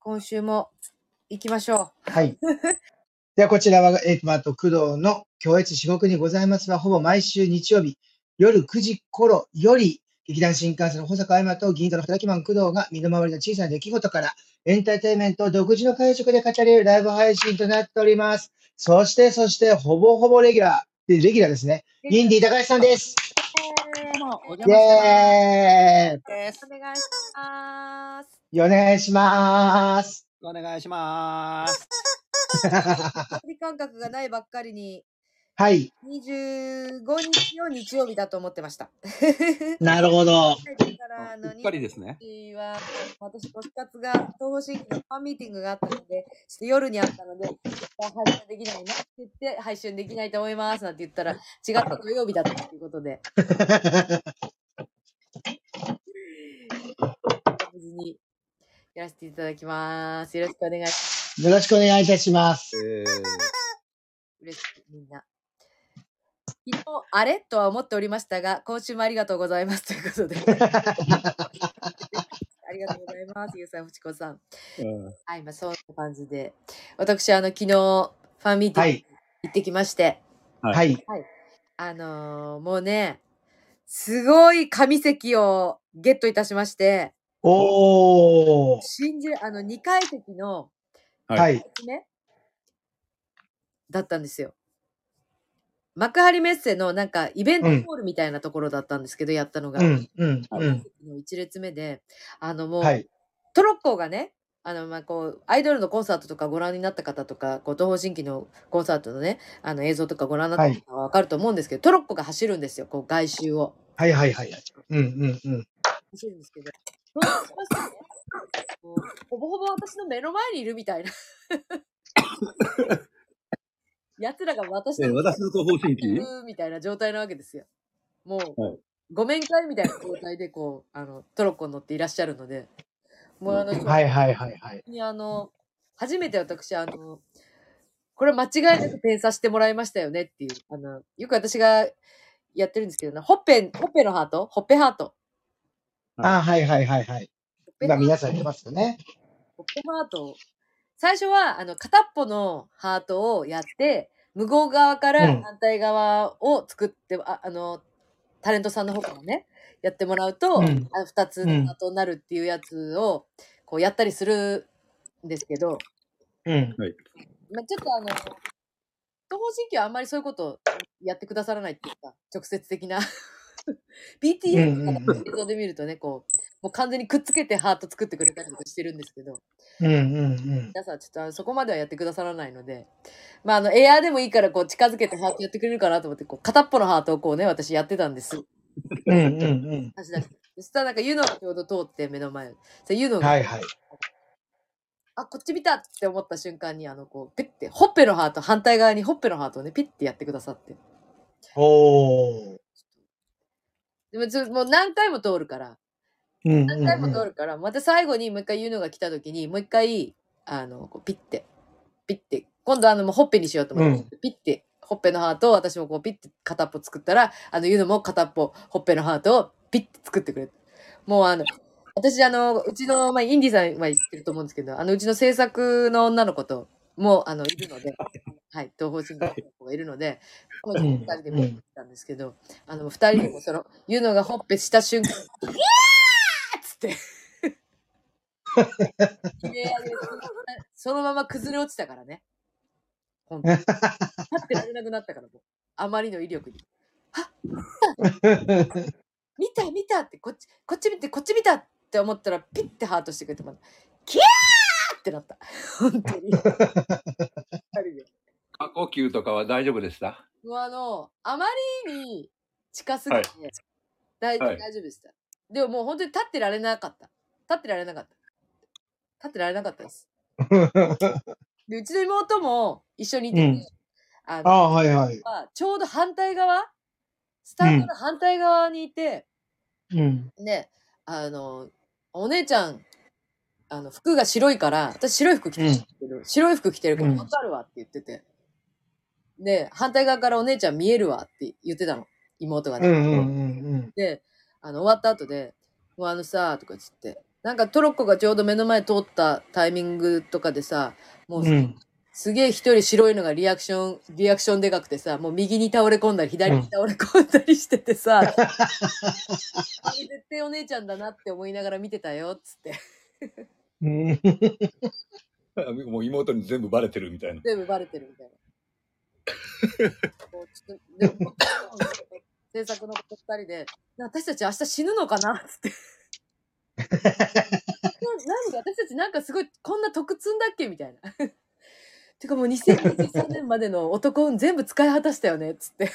今週も行きましょはい。では、こちらは、えーと、まあ、あと、工藤の共越至極にございますは、ほぼ毎週日曜日、夜9時頃より、劇団新幹線の保坂山と銀座の働きマン工藤が身の回りの小さな出来事からエンターテインメントを独自の解釈で語れるライブ配信となっております。そして、そして、ほぼほぼレギュラー、でレギュラーですね。う。インディ高橋さんです。イ邪魔してェーイます。お願いします。お願いします。お願いします。距離感覚がないばっかりに、はい。25日を日曜日だと思ってました。なるほど。から、あの、うっかりですね。私、推し活が、東方神起のファンミーティングがあったので、ちょっと夜にあったので、配信できないなって言って、配信できないと思いますなんて言ったら、違った土曜日だったということで、無事にやらせていただきます。よろしくお願いします。よろしくお願いいたします。えー、嬉しい、みんな。昨日、あれ？とは思っておりましたが、今週もありがとうございますということで。ありがとうございます、ゆうさん、ふちこさん。うんはい、まあ、そんな感じで。私、あの、昨日、ファンミーティングはい。行ってきまして、はい。あのーもうね、すごい紙席をゲットいたしまして、おー。信じる、あの、2階席の、はいはい。ね、だったんですよ。幕張メッセのなんかイベントホールみたいなところだったんですけど、やったのが。うん、うん、うん。の1列目で、あのもう、はい。トロッコがね、あの、まあ、こう、アイドルのコンサートとかご覧になった方とか、こう、東方神起のコンサートのね、あの映像とかご覧になった方はわかると思うんですけど、トロッコが走るんですよ、こう、外周を。はい、はい、はい。うん、うん、うん。走るんですけど、その人たちねこうほぼほぼ私の目の前にいるみたいな。奴らが私のえー私の東方神起いるみたいな状態なわけですよ。もう、はいご面会みたいな状態で、こう、あの、トロッコに乗っていらっしゃるので、もうあの、はい、はい、はい、はい。にあの、初めて私、あの、これ間違いなくペンさせてもらいましたよねっていう、あの、よく私がやってるんですけどな、ほっぺ、ほっぺのハート？ほっぺハート。あ、はい、はい、はい、はい。今皆さんやってますよね。ホッペハートを最初はあの片っぽのハートをやって向こう側かうんら反対側を作って、ああのタレントさんの方からねやってもらうと、うんあ2つのハートになるっていうやつをこうやったりするんですけど、うん。まあ、ちょっとあの東方神起はあんまりそういうことやってくださらないっていうか直接的な BTS の映像で見るとねこうもう完全にくっつけてハート作ってくれたりとかしてるんですけどうん、うん、うん。皆さんちょっとそこまではやってくださらないので、まあ、あの、エアーでもいいから、こう、近づけてハートやってくれるかなと思って、こう、片っぽのハートをこうね、私やってたんです。うん、うん。そしたらなんか、ユノがちょうど通って目の前を。そユノが、はい、はい。あ、こっち見たって思った瞬間に、あの、こう、ピッて、ほっぺのハート、反対側にほっぺのハートをね、ピッてやってくださって。おー。でも、もう何回も通るから、うん、うん、何回もうん。通るから、また最後にもう一回ユノが来た時に、もう一回、あの、こうピッて、ピッて、今度あの、もうほっぺにしようと思って、ピッて、ほっぺのハートを私もこうピッて片っぽ作ったら、あの、ユノも片っぽほっぺのハートをピッて作ってくれた。もうあの、私あの、うちの、まあ、インディさんは言ってると思うんですけど、あの、うちの制作の女の子と、もあの、いるので、はい、東方神起の子がいるので、この二人で見てたんですけど、あの、二人でもその、ユノがほっぺした瞬間、イエー！っつって、そのまま崩れ落ちたからね。本当に。立ってられなくなったから、もう。あまりの威力に。見た見た！って、こっち、こっち見て、こっち見た！って思ったら、ピッてハートしてくれて、キャーってなった。本当に。過呼吸とかは大丈夫でした？もうあの、あまりに近すぎて、大はい大丈夫でした。でももう本当に立ってられなかった。立ってられなかった。立ってられなかったです。でうちの妹も一緒にいて、うんあのあ、はい、はい。はちょうど反対側スタンドの反対側にいて、うん。で、あの、お姉ちゃん、あの、服が白いから、私白い服着てるんですけど、白い服着てるからうんわかるわって言ってて。で、反対側からお姉ちゃん見えるわって言ってたの。妹がね。うん、うん、うん、で、あの、終わった後で、もうあのさ、とか言って、なんかトロッコがちょうど目の前通ったタイミングとかでさ、もううん。すげえ一人白いのがリアクション、リアクションでかくてさ、もう右に倒れ込んだり、左に倒れ込んだりしててさ、あれ絶対お姉ちゃんだなって思いながら見てたよ、つって。うん もう妹に全部バレてるみたいな。全部バレてるみたいな。制作のこと二人で、な私たち明日死ぬのかな？つって。な何私たちなんかすごい、こんな得積んだっけ？みたいな。てかもう2023年までの男運全部使い果たしたよね？つって。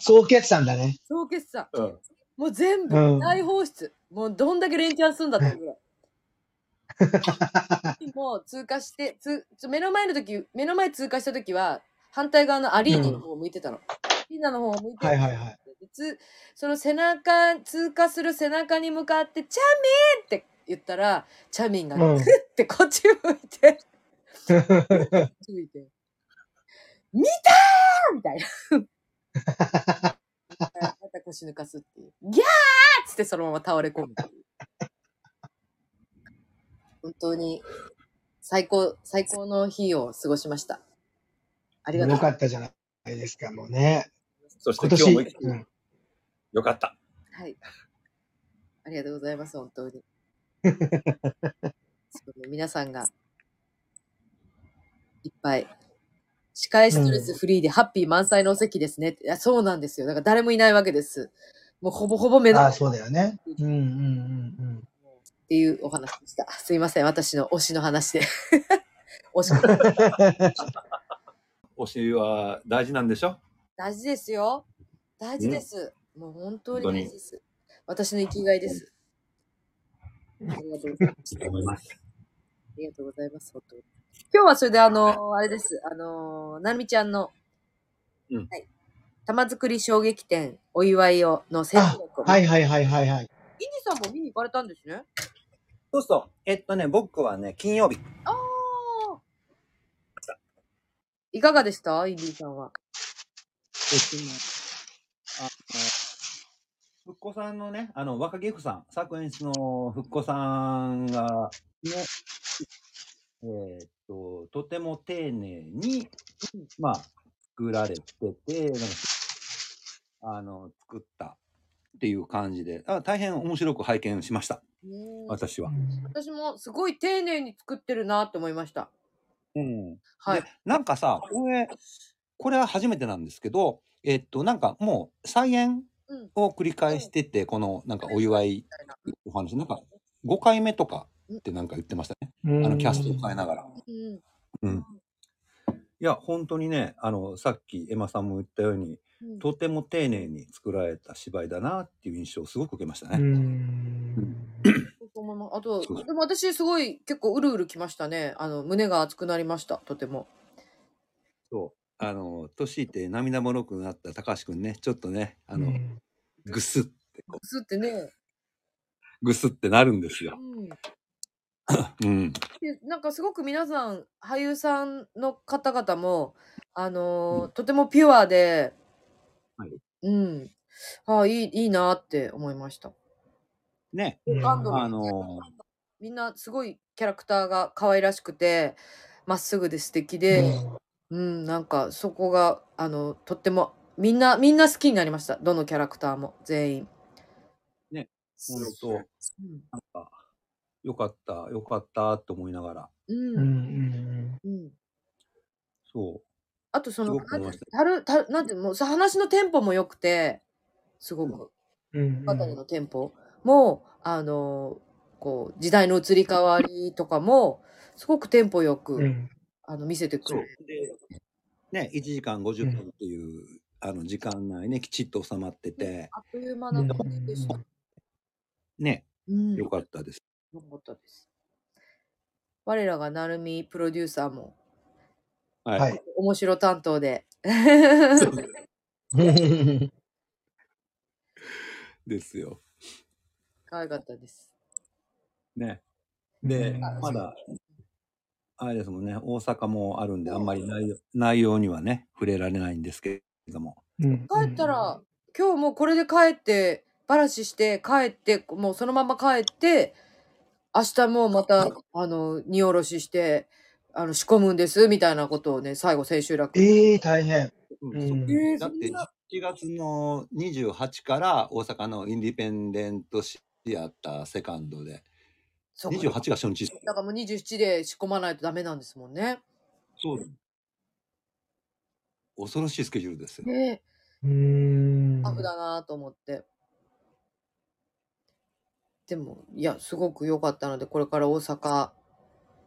総決算だね。総決算。うん。もう全部うん大放出。もうどんだけ連チャンすんだってぐらい。もう通過して、つつ目の前の時、目の前通過した時は、反対側のアリーナの方を向いてたの。アリーナの方を向いて、はいはいはい。でつその背中、通過する背中に向かって、チャミンって言ったら、チャミンがうんクッてこっち向いて、こっち向いて、見たーみたいな。また腰抜かすっていう。ギャーっつってそのまま倒れ込むっていう。本当に最高、最高の日を過ごしました。ありがとうよかったじゃないですか、もうね。そして今今日も年、うん、よかった。はい。ありがとうございます、本当に。皆さんがいっぱい、司会ストレスフリーでハッピー満載のお席ですね。いやそうなんですよ。だから誰もいないわけです。もうほぼほぼ目のああ、そうだよね。うんうんうんていうお話でした。すいません、私の推しの話で。推しうん。推しは大事なんでしょ？大事ですよ。大事です。もう本当に大事です。私の生きがいです。ありがとうございます。ありがとうございます、本当に。今日はそれであの、あれです。あの、なるみちゃんの、うんはい。玉作り衝撃展お祝いをの宣伝あを。、はいはいはいはいはい。インディさんも見に行かれたんですね。そうそう。えっとね、僕はね、金曜日。ああ。いかがでした？インディさんは。えっとね、あの、ふっこさんのね、あの、若木ふさん、作演出のふっこさんが、ね、えーっと、とても丁寧に、まあ、作られてて、なんかあの、作ったっていう感じで、あ大変面白く拝見しました。私は。私もすごい丁寧に作ってるなって思いました。うん。はいで。なんかさ、これ、これは初めてなんですけど、えっと、なんかもう再演うん。を繰り返してて、このなんかお祝いお話、なんか5回目とかってなんか言ってましたね。うんあのキャストを変えながら。うん。うん。いや、本当にね、あの、さっきエマさんも言ったように、うんとても丁寧に作られた芝居だなっていう印象をすごく受けましたうね。あとでも私すごい結構うるうるきましたね。あの、胸が熱くなりました、とても。そう。あの、年いって涙もろくなった高橋くんね、ちょっとね、あの、うんぐすって、こすってね。うぐすってなるんですよ。うん。うなんかすごく皆さん俳優さんの方々もあのーとてもピュアで、はいうん。ああいいいいなって思いました。ね。あのみんなすごいキャラクターが可愛らしくてまっすぐで素敵で、うん、なんかそこがあのとってもみんなみんな好きになりました。どのキャラクターも全員。ね。そう。本当うん。なんか、よかった、よかったと思いながら。うん。うんうんうん。そあとそのたるたるなんていうのもうさ話のテンポも良くてすごく。うん物語のテンポも、あのこう時代の移り変わりとかもすごくテンポよく、うんあの見せてう。そうくる。。で、ね、1時間50分っていう、あの時間内ね、きちっと収まってて、あっという間な感じでした。ね、うん、よかったです。よかったです。我らがなるみプロデューサーもはい。はい。面白担当で。ですよ。可愛かったです。ね。で、うんまだ、あれですもんね、大阪もあるんで、あんまり内容内容にはね、触れられないんですけれども。うん帰ったら、今日もうこれで帰ってばらしして帰って、もうそのまま帰って、明日もまた、あの、荷下ろしして、あの、仕込むんです、みたいなことをね、最後、千秋楽。ええ大変。うんえーだってそんな7月の28から大阪のインディペンデントシアターセカンドで、そうか28が初日。だからもう27で仕込まないとダメなんですもんね。そうだ。恐ろしいスケジュールですよ。ねうーん。タフだなと思って。でも、いや、すごく良かったので、これから大阪、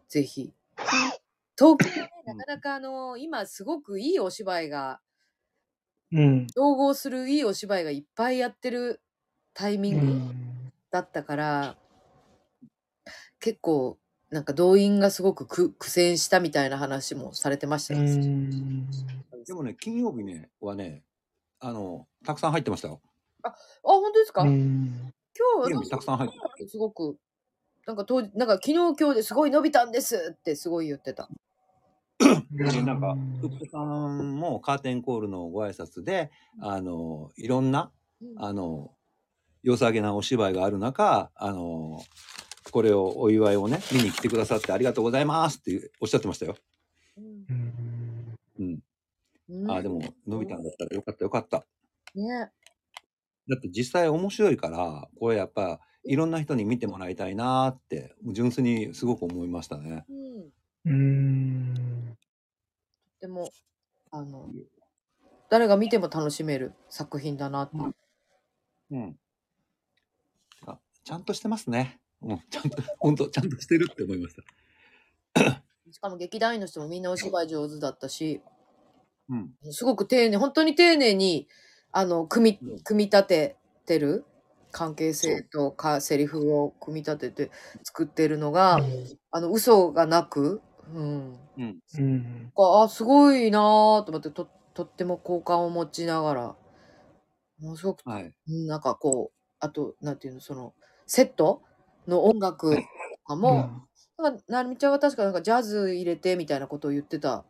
ぜひ。東京ね、なかなかあの、今すごくいいお芝居が、うん。統合するいいお芝居がいっぱいやってるタイミうングん。だったから、結構、なんか動員がすごくく苦戦したみたいな話もされてましたうよ。ん。でもね、金曜日ね、はね、あの、たくさん入ってましたよ。あ、本当ですか、うん。今日金曜日たくさん入って私すごく、なんか当時、なんか昨日今日ですごい伸びたんですってすごい言ってた。でなんか、福子さんもカーテンコールのご挨拶で、あの、いろんな、うんあの、良さげなお芝居がある中、あの、これをお祝いをね、見に来てくださってありがとうございますっておっしゃってましたよ。うんうん。うん。うんあ、でも、伸びたんだったらよかったよかった。ね。だって実際面白いから、これやっぱ、いろんな人に見てもらいたいなーって、純粋にすごく思いましたね。うん。うん。でも、あの、誰が見ても楽しめる作品だなって。うん。あちゃんとしてますね。うん、ちゃんと、本当ちゃんとしてるって思いました。しかも劇団員の人もみんなお芝居上手だったし、うん。すごく丁寧、本当に丁寧に、あの、組み、組み立ててる関係性とか、セリフを組み立てて作ってるのが、あの、嘘がなく、うん。うん。うん。あ、すごいなぁと思って、と、とっても好感を持ちながら、ものすごく、はい。うんなんかこう、あと、なんていうの、その、セットの音楽とかも、なんか、なるみちゃんが確かなんかジャズ入れてみたいなことを言ってた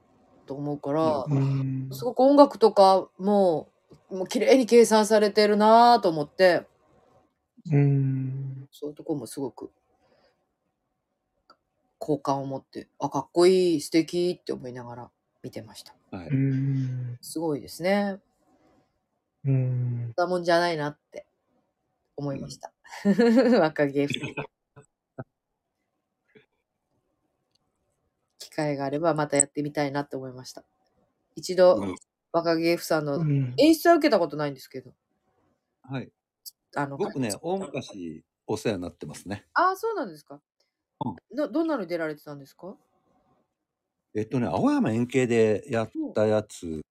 と思うから、うん。すごく音楽とかも、もう綺麗に計算されてるなぁと思って、うん。そういうとこもすごく、好感を持って、あ、かっこいい、素敵って思いながら見てました。はい。うん。すごいですね。うん。だもんじゃないなって思いました。若気。機会があればまたやってみたいなって思いました。一度、うん若気さんのうん。演出は受けたことないんですけど、はい。あの、僕ね、大昔お世話になってますね。ああ、そうなんですか。うんど、どんなの出られてたんですか？えっとね、青山円形でやったやつ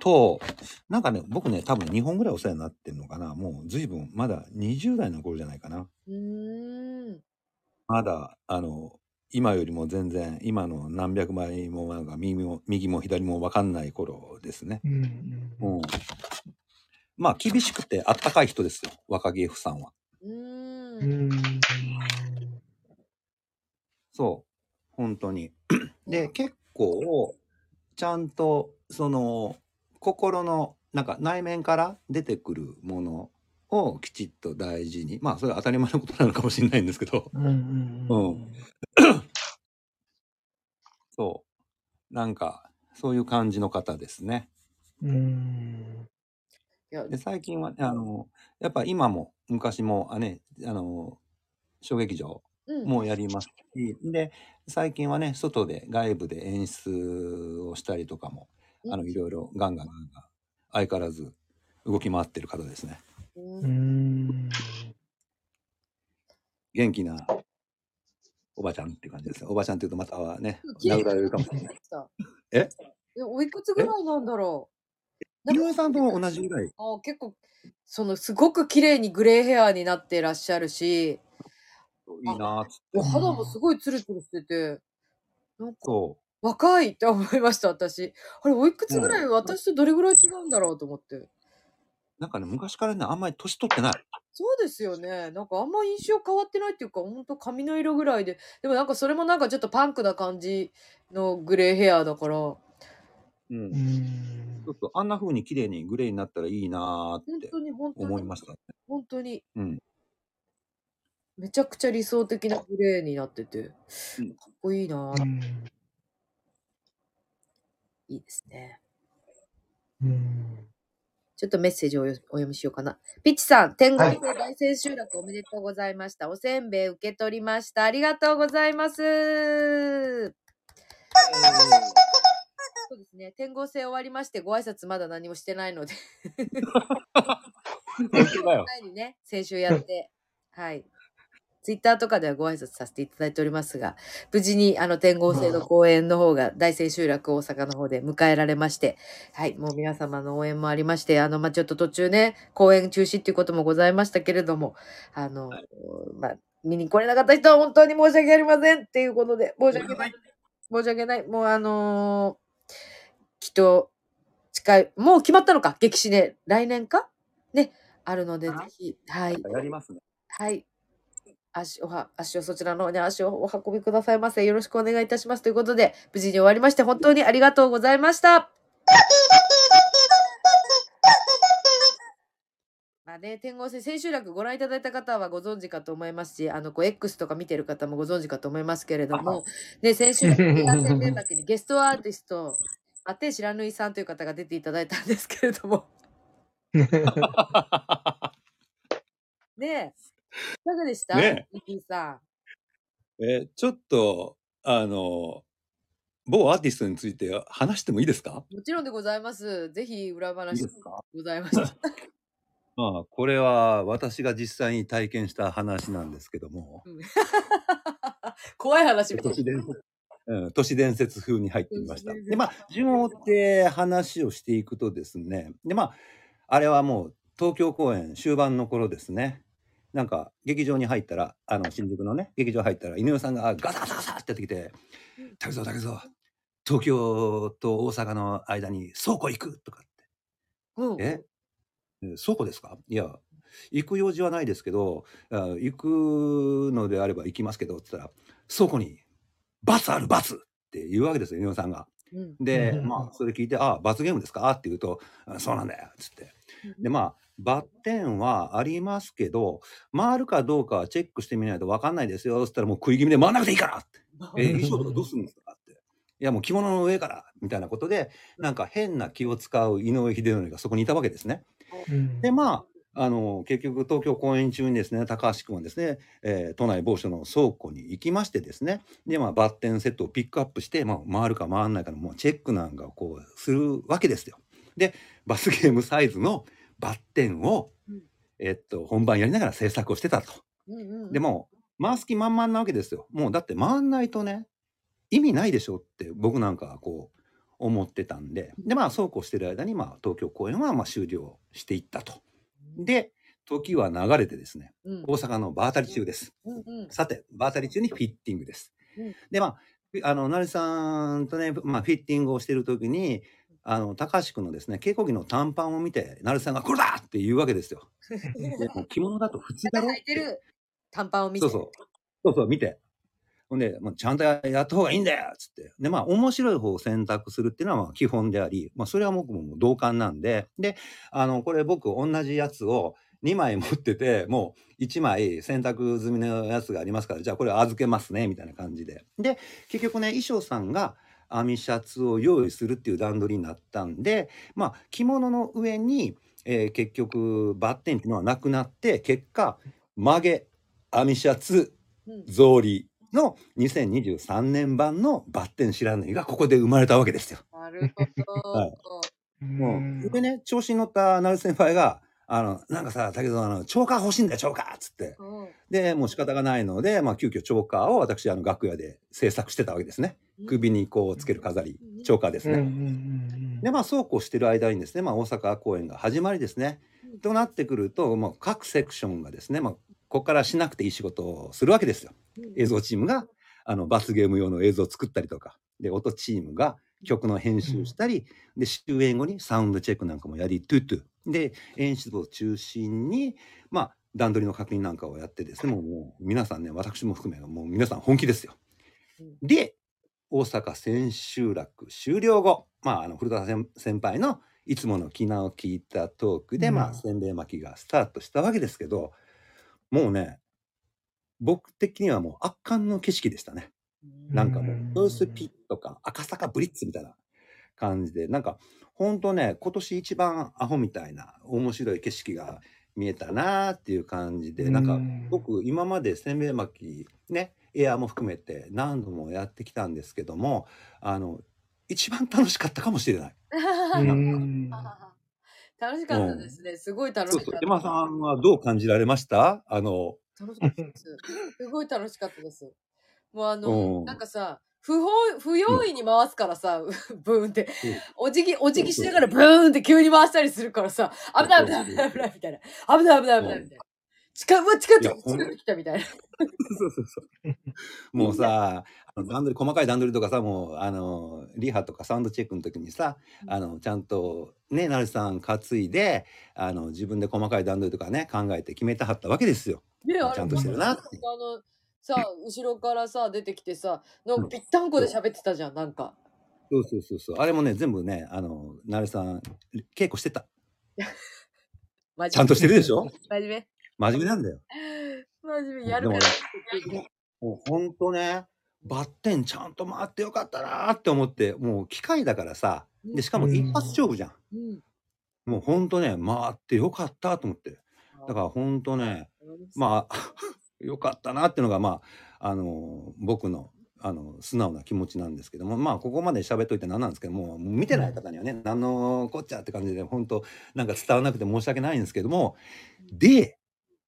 と、なんかね、僕ね、多分2本ぐらいお世話になってんのかな。もう随分、まだ20代の頃じゃないかな。うーん。まだ、あの、今よりも全然、今の何百倍もなんか右も、右も左も分かんない頃ですね。うん。うん。まあ、厳しくてあったかい人ですよ。若木 F さんは。そう。本当に。で、結構、ちゃんと、その、心の、なんか内面から出てくるものをきちっと大事に。まあ、それは当たり前のことなのかもしれないんですけど、うん。うんそう。なんか、そういう感じの方ですね。うん。いや、で、最近は、あの、やっぱ今も、昔も、あね、あの、小劇場うん。もやりますし、で、最近はね、外で、外部で演出をしたりとかも、あの、いろいろガンガンガンガン、相変わらず動き回ってる方ですね。うんうん。元気なおばちゃんっていう感じですね。おばちゃんっていうとまたはね、綺麗殴られるかもしれない。え、おいくつぐらいなんだろう井上さんとも同じぐらい？あ結構、その、すごく綺麗にグレーヘアになってらっしゃるし、いいなーっつって。お肌もすごいツルツルしてて、なんか、そ若いって思いました、私。あれ、おいくつぐらい、私とどれぐらい違うんだろうと思って。う。なんかね、昔からね、あんまり年取ってない。そうですよね。なんかあんま印象変わってないっていうか、ほんと髪の色ぐらいで。でもなんかそれもなんかちょっとパンクな感じのグレーヘアだから、うんう。んちょっとあんな風に綺麗にグレーになったらいいなー本って当に本当に思いましたね。本当にうん。めちゃくちゃ理想的なグレーになってて、うんかっこいいなぁ、うんいいですね。うんちょっとメッセージをお読みしようかな。ピッチさん、天狗はい亭大千秋楽おめでとうございました。おせんべい受け取りました。ありがとうございます。そうですね。天狗制終わりまして、ご挨拶まだ何もしてないので、本当だよ。前にね、先週やって、はい。ツイッターとかではご挨拶させていただいておりますが、無事にあの天合制の公演の方が大千秋楽大阪の方で迎えられまして、はい、もう皆様の応援もありまして、あの、まあ、ちょっと途中ね、公演中止っていうこともございましたけれども、あの、まあ、見に来れなかった人は本当に申し訳ありませんっていうことで、申し訳ない。申し訳ない。もうあのーきっと、近い、もう決まったのか、激死ね、来年か？ね、あるので、ぜはいひ、はい。やりますね。はい。足をは、足をそちらの方に足をお運びくださいませ。よろしくお願いいたします。ということで、無事に終わりまして、本当にありがとうございました。まあね、天候戦千秋楽ご覧いただいた方はご存知かと思いますし、あの、こう、X とか見てる方もご存知かと思いますけれども、ね、先週楽、ペア戦連絡にゲストアーティスト、アテ白縫さんという方が出ていただいたんですけれども、ねえ、いかがでした？ねミさん。え、ちょっと、あの、某アーティストについて話してもいいですか？もちろんでございます。ぜひ裏話でございました。まあ、これは私が実際に体験した話なんですけども、うん。怖い話みたい。都市伝説、うん、都市伝説風に入ってみました。で、まあ、順を追って話をしていくとですね、で、まあ、あれはもう東京公演終盤の頃ですね。なんか劇場に入ったら、あの新宿のね、劇場入ったら、井上さんがガサガサガサってやってきてうん、竹蔵竹蔵、東京と大阪の間に倉庫行くとかって。うんえ？え倉庫ですか？いや、行く用事はないですけど、あ行くのであれば行きますけど、って言ったら、倉庫に罰ある罰って言うわけですよ、井上さんが。うんで、うんまあ、それ聞いて、あ、罰ゲームですか？って言うと、あそうなんだよ、つって。で、まあ、バッテンはありますけど、回るかどうかはチェックしてみないと分かんないですよ、つったらもう食い気味で回んなくていいからって。え、衣装とかどうするんですかって。いや、もう着物の上から、みたいなことで、なんか変な気を使う井上秀則がそこにいたわけですね。うんで、まあ、あの、結局東京公演中にですね、高橋君はですね、えー都内某所の倉庫に行きましてですね、で、まあ、バッテンセットをピックアップして、まあ、回るか回らないかのもうチェックなんかをこう、するわけですよ。で、罰ゲームサイズのバッテンをうん、えっと、本番やりながら制作をしてたと。うんうんうんでも、回す気満々なわけですよ。もうだって回んないとね、意味ないでしょって僕なんかはこう思ってたんで、で、まあそうこうしてる間に、まあ東京公演はまあ終了していったと。で、時は流れてですね、うん大阪の場当たり中です。うんうんさて、場当たり中にフィッティングです。うんで、まあ、あの、成さんとね、まあ、フィッティングをしてる時に、あの、高橋君のですね、稽古着の短パンを見て、成さんがこれだって言うわけですよ。着物だと普通だろ履いてる短パンを見て。そうそう。そうそう、見て。ほんで、もうちゃんとややった方がいいんだよっつって。で、まあ、面白い方を選択するっていうのはまあ基本であり、まあ、それは僕も同感なんで、で、あの、これ僕同じやつを2枚持ってて、もう1枚選択済みのやつがありますから、じゃあこれ預けますね、みたいな感じで。で、結局ね、衣装さんが編みシャツを用意するっていう段取りになったんで、まあ、着物の上に、えー結局、バッテンっていうのはなくなって、結果、曲げ、編みシャツ、うん草履の2023年版のバッテン知らないがここで生まれたわけですよ。なるほど。はいもうんう、でね、調子に乗った成先輩が、あの、なんかさ、だけど、あの、チョーカー欲しいんだよ、チョーカーっつって。うんで、もう仕方がないので、まあ、急遽チョーカーを私、あの、楽屋で制作してたわけですね。首にこうつける飾り、チョーカーですね。うんうんうんで、まあ、そうこうしてる間にですね、まあ、大阪公演が始まりですね。となってくると、もう各セクションがですね、まあ、ここからしなくていい仕事をするわけですよ。映像チームが、あの、罰ゲーム用の映像を作ったりとか、で、音チームが曲の編集したり、で、終演後にサウンドチェックなんかもやり、トゥットゥ。で、演出を中心に、まあ、段取りの確認なんかをやってですね、もう、もう皆さんね、私も含め、もう皆さん本気ですよ。で、大阪千秋楽終了後、まあ、あの古田先先輩のいつもの気の利いたトークで、うんまあ、せんべい巻きがスタートしたわけですけど、もうね、僕的にはもう圧巻の景色でしたね。なんかもう、ブースピッとか赤坂ブリッツみたいな感じで、なんか、ほんとね、今年一番アホみたいな面白い景色が見えたなーっていう感じで、なんか、僕今までせんべい巻きねエアーも含めて何度もやってきたんですけどもあの一番楽しかったかもしれない。うん楽しかったですね。すごい楽しかった。そうそう。エマさんはどう感じられました？あの、楽しかったです。すごい楽しかったです。もうあうの、んなんかさ、不法不用意に回すからさ、ブーンって、お辞儀、お辞儀しながらブーンって急に回したりするからさ、危ない危ない危ない危ないみたいな。危ない危ない危ないみたいな。近うわ近づ近づいてきたみたいな。そうそうそう。もうさ、あの段取り、細かい段取りとかさ、もう、あの、リハとかサウンドチェックの時にさ、あの、ちゃんと、ね、なるさん担いで、あの、自分で細かい段取りとかね、考えて決めてはったわけですよ。ちゃんとしてるなってあの、さ、後ろからさ、出てきてさ、なんかぴったんこで喋ってたじゃん、なんか。そうそうそうそう。あれもね、全部ね、あの、なるさん、稽古してた。ちゃんとしてるでしょ？真面目。真面目なんだよ。真面目。やるからでも。もうほんとね、バッテンちゃんと回ってよかったなーって思って、もう機械だからさ、で、しかも一発勝負じゃん。うん。もうほんとね、回ってよかったと思って。だからほんとね、まあ、よかったなっていうのが、まあ、あの、僕の、あの、素直な気持ちなんですけども、まあ、ここまで喋っといて何なんですけども、もう見てない方にはね、何のこっちゃって感じで、本当なんか伝わらなくて申し訳ないんですけども、で、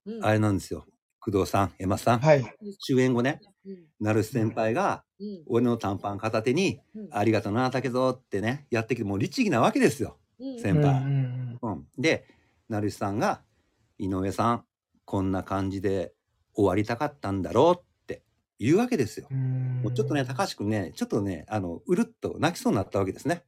うん、あれなんですよ。工藤さん、エマさん、はい。終演後ね、うん。なる先輩が、うん。俺の短パン片手に、うんありがとうな、竹蔵ってね、やってきて、もう律儀なわけですよ。うん先輩うんうん。で、成さんが、井上さん、こんな感じで終わりたかったんだろうって言うわけですよ。うんもうちょっとね、高橋くんね、ちょっとね、あの、うるっと泣きそうになったわけですね。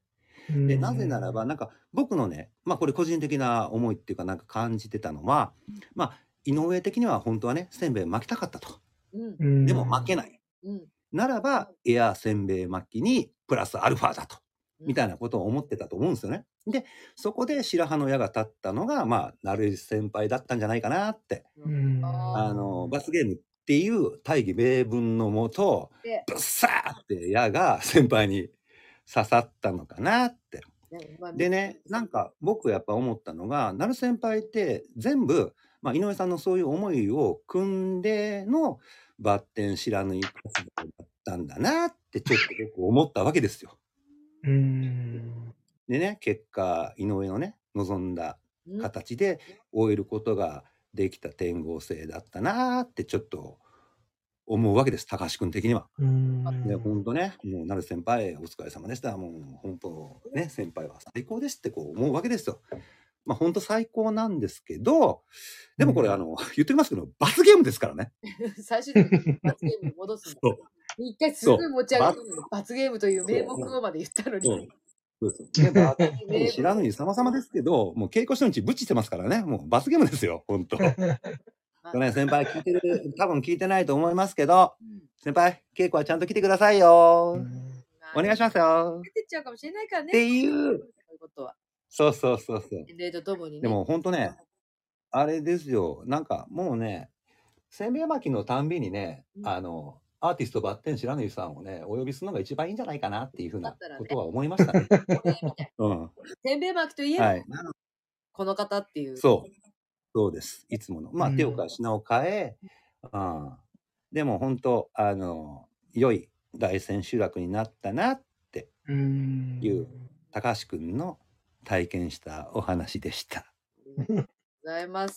で、なぜならば、なんか僕のね、まあこれ個人的な思いっていうかなんか感じてたのは、まあ、井上的には本当はね、せんべい巻きたかったと。うん。うんでも巻けない。うん。ならば、エアせんべい巻きにプラスアルファだと。みたいな。なことを思ってたと思うんですよね。で、そこで白羽の矢が立ったのが、まあ、なる先輩だったんじゃないかなって。うんあの、罰ゲームっていう大義名分のもとで、ぶっさーって矢が先輩に刺さったのかなって。でね、なんか僕やっぱ思ったのが、なる先輩って全部、まあ、井上さんのそういう思いを組んでのバッテン知らぬい活動だったんだなってちょっと僕思ったわけですよ。うんでね、結果、井上のね、望んだうん形で終えることができた天合星だったなーってちょっと思うわけです、高橋君的には。うんで、ほんとね、もう、なる先輩、お疲れ様でした。もう、本当ね、先輩は最高ですってこう思うわけですよ。まあ、ほんと最高なんですけど、でもこれ、うんあの、言っておきますけど、罰ゲームですからね。最終的に罰ゲームに戻すん。一回すごい持ち上げたのに、罰ゲームという名目をまで言ったのに。。そうです。知らぬに様々ですけど、もう稽古初日ぶちしてますからね。もう罰ゲームですよ、ほんと。去年先輩聞いてる、多分聞いてないと思いますけど、うん先輩、稽古はちゃんと来てくださいよ。お願いしまますよ。出てっちゃうかもしれないからね。っていうそう。そうそうそう。年齢とともにね。でも本当ね、あれですよ。なんかもうね、せんべい巻きのたんびにね、うんあの、アーティストバッテン知らぬいさんをね、お呼びするのが一番いいんじゃないかなっていうふうなだったらねことは思いましたね。うん。せんべい巻きといえば、はい。この方っていう。そう。そうです。いつもの。まあ、うん手を変え、品を変え、うん。でも本当、あの、良い大千秋楽になったなって、うんいう高橋くんの体験したお話でした。ありがとうございます。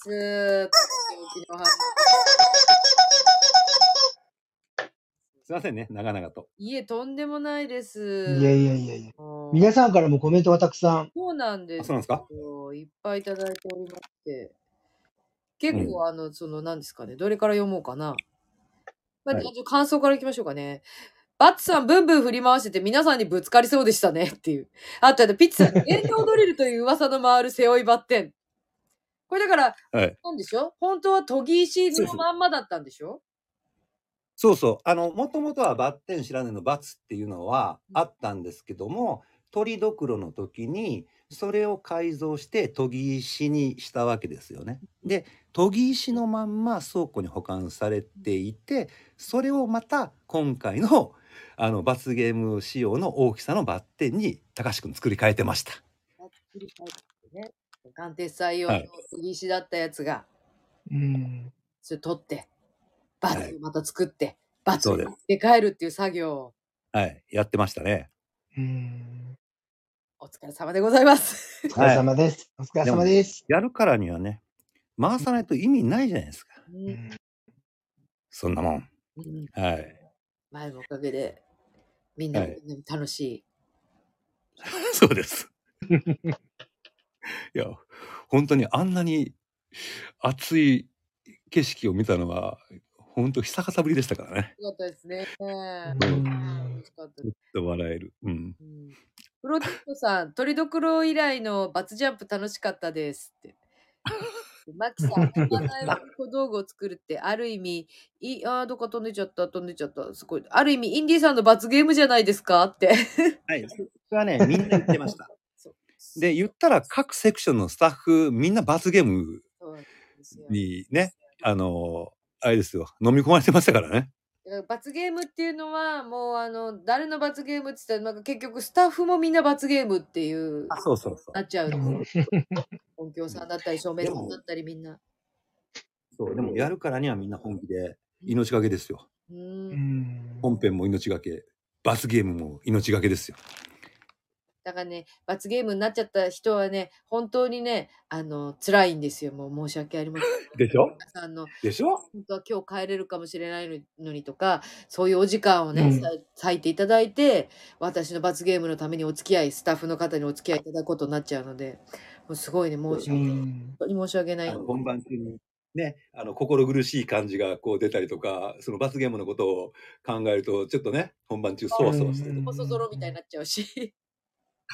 すいませんね、長々と。いえ、とんでもないです。いやいやいやいや。皆さんからもコメントがたくさん。そうなんですあそうなんですか？よいっぱいいただいておりまして。結構、あの、その、何ですかね。どれから読もうかな。まあ、はい感想からいきましょうかね。バッツさん、ブンブン振り回してて皆さんにぶつかりそうでしたねっていう。あと、あとピッツさん、原料ドリルという噂の回る背負いバッテン。これだから、はい。なんでしょ本当は研ぎ石のまんまだったんでしょ？そうそう。あの、もともとはバッテン知らぬのバツっていうのはあったんですけども、鳥どくろの時にそれを改造して研ぎ石にしたわけですよね。で研ぎ石のまんま倉庫に保管されていてそれをまた今回のあの罰ゲーム仕様の大きさのバッテンに高橋君作り変えてました。鑑定採用の石だったやつが、うん。それ取って、バはいツをまた作って、バツをそうですで帰るっていう作業を、はい、やってましたね。うん。お疲れ様でございます。お疲れ様です。お疲れ様です。やるからにはね回さないと意味ないじゃないですか。うんうんそんなもん。うんはい。前のおかげで、みんなはい楽しい。そうです。いや、本当にあんなに熱い景色を見たのは、本当久方ぶりでしたからね。よかったですね。うん楽しかったでと笑える。うん。うんプロデュートさん、鳥どくろ以来のバツジャンプ楽しかったですって。マキさん、小道具を作るって、ある意味、いあーどっか飛んでっちゃった、飛んでっちゃった、すごい。ある意味、インディーさんの罰ゲームじゃないですか？って。はい。それはね、みんな言ってました。で、言ったら各セクションのスタッフ、みんな罰ゲームにね、あの、あれですよ、飲み込まれてましたからね。罰ゲームっていうのは、もう、あの、誰の罰ゲームって言ったら、なんか結局、スタッフもみんな罰ゲームっていう、そうそうそうな。っちゃう。音響さんだったり、照明さんだったり、みんな。そうでもやるからにはみんな本気で命がけですよ。本編も命がけ、罰ゲームも命がけですよ。だからね、罰ゲームになっちゃった人はね、本当にね、あの、辛いんですよ。もう申し訳ありません。でしょ？皆さんの、でしょ？本当は今日帰れるかもしれないのにとか、そういうお時間をね、うんさ割いていただいて、私の罰ゲームのためにお付き合い、スタッフの方にお付き合いいただくことになっちゃうので、もうすごいね、申しう訳ない。ん本当に申し訳ない本番中にね、あの心苦しい感じがこう出たりとか、その罰ゲームのことを考えると、ちょっとね、本番中そわそわしてる。うん細ゾロみたいになっちゃうし。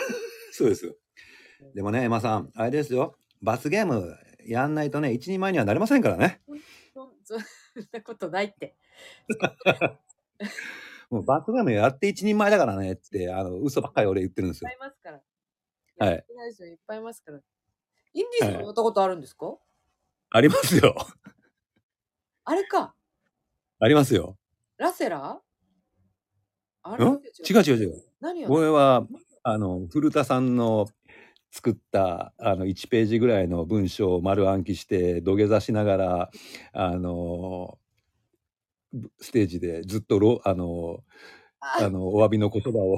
そうですよ。でもね、エマさん、あれですよ。罰ゲームやんないとね、一人前にはなれませんからね。そんなことないって。もう罰ゲームやって一人前だからねって、あの、嘘ばっかり俺言ってるんですよいっぱい。いますから。はいいっぱいいますから。インディーズもやったことあるんですか、ありますよ。あれか。ありますよ。ラセラあん？れ違う違う違う。何を？これは、あの、古田さんの作った、あの、1ページぐらいの文章を丸暗記して、土下座しながら、あの、ぶステージでずっとろ、あの、あの、お詫びの言葉を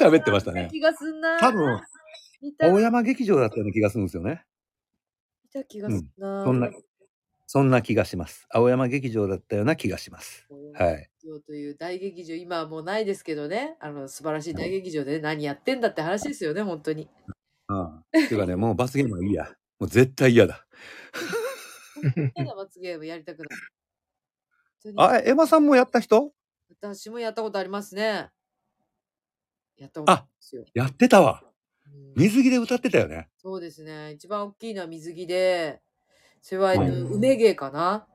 喋ってましたね。気がすんな。多分、大山劇場だったような気がするんですよね。見た気がすんな。そんな、そんな気がします。青山劇場だったような気がします。はい。という大劇場、今はもうないですけどね。あの、素晴らしい大劇場で、ね、何やってんだって話ですよね、本当に。うん。ていうかね、もう罰ゲームはいいや。もう絶対嫌だ。嫌な罰ゲームやりたくない。あ、エマさんもやった人？私もやったことありますね。やったことあ。やってたわ。うん水着で歌ってたよね。そうですね。一番大きいのは水着で、それは、えっとうん梅芸かな？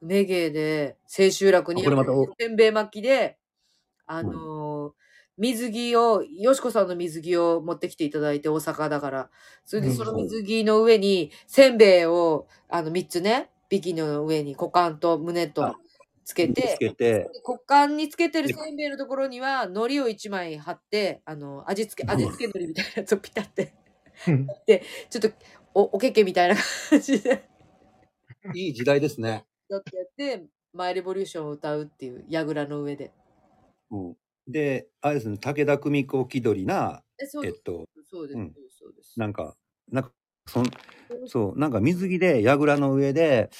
梅芸で、千秋楽に、せんべい巻きで、あのー水着を、よしこさんの水着を持ってきていただいて、大阪だから。それで、うん。その水着の上に、せんべいを、あの、三つね、ビキニの上に股間と胸とあつけつて、けて、股間につけてるせんべいのところには、海苔を一枚貼って、あの、味付け、味付け海苔みたいなやつをピタって。うん。ちょっとおおけけみたいな感じでいい時代ですね。だってやって「マイ・レボリューション」を歌うっていう櫓の上で。うん、で、あれですね、武田久美子気取りな、えそうです、えっと、そうです、うん。そうですなんか、なんか、そん、そう、なんか水着で、櫓の上で、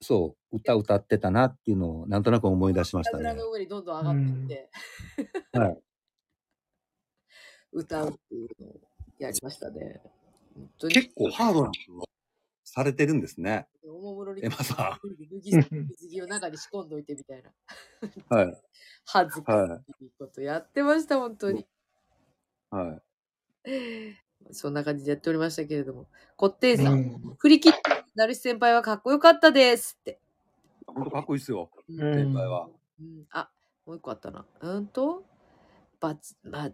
そう、歌歌ってたなっていうのを、なんとなく思い出しましたね。櫓の上にどんどん上がっていって、はい。歌うっていうのをやりましたね。結構ハードなことをされてるんですね。おもむろにエマさ脱ぎ水着を中に仕込んどいてみたいなはい。恥ずかはい。しいことやってました本当にはい。そんな感じでやっておりましたけれどもこってんさん、うん振り切ってなるし先輩はかっこよかったですって本当かっこいいですよ、うんうん先輩は。うん、あ、もう一個あったな。うんと、罰、ま、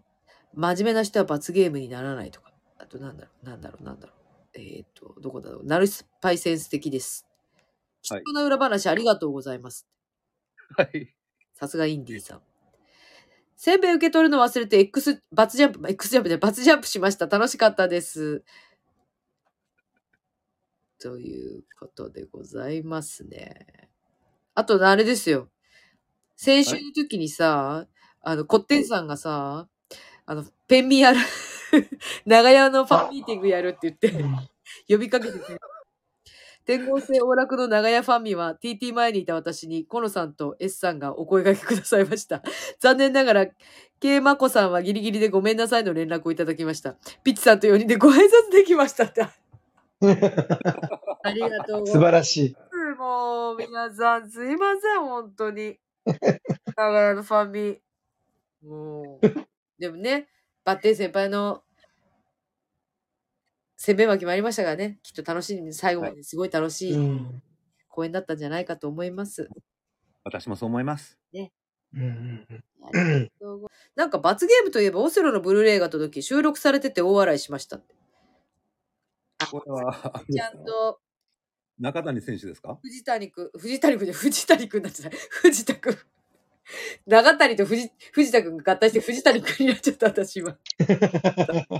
真面目な人は罰ゲームにならないとか。あとなんだろう、なんだろう、なんだろう。えっ、と、どこだろう。ナルスパイセンス的です。貴はい重な裏話ありがとうございます。はい。さすがインディーさん。せんべい受け取るの忘れて X、バツジャンプ、X ジャンプでバツジャンプしました。楽しかったです。ということでございますね。あと、あれですよ。先週の時にさ、あの、こってんさんがさ、あの、ペンミやる、長屋のファンミーティングやるって言って、呼びかけてて。天合星往楽の長屋ファンミは TT 前にいた私にコノさんと S さんがお声掛けくださいました。残念ながら、K マコさんはギリギリでごめんなさいの連絡をいただきました。ピッチさんと4人でご挨拶できましたって。ありがとうございます。素晴らしい。もう、皆さん、すいません、本当に。長屋のファンミ。もう。でもね、バッテン先輩の、せんべい巻きもありましたからね、きっと楽しみ、最後まですごい楽しういん。公演だったんじゃないかと思います。私もそう思います。うんうんうごなんか罰ゲームといえば、オセロのブルーレイが届き、収録されてて大笑いしました。これは、ちゃんと、中谷選手ですか？藤谷くん、藤谷くんじゃ、藤谷くんだってない。藤田くん。長谷と藤藤田くんが合体して藤谷くんになっちゃった、私今。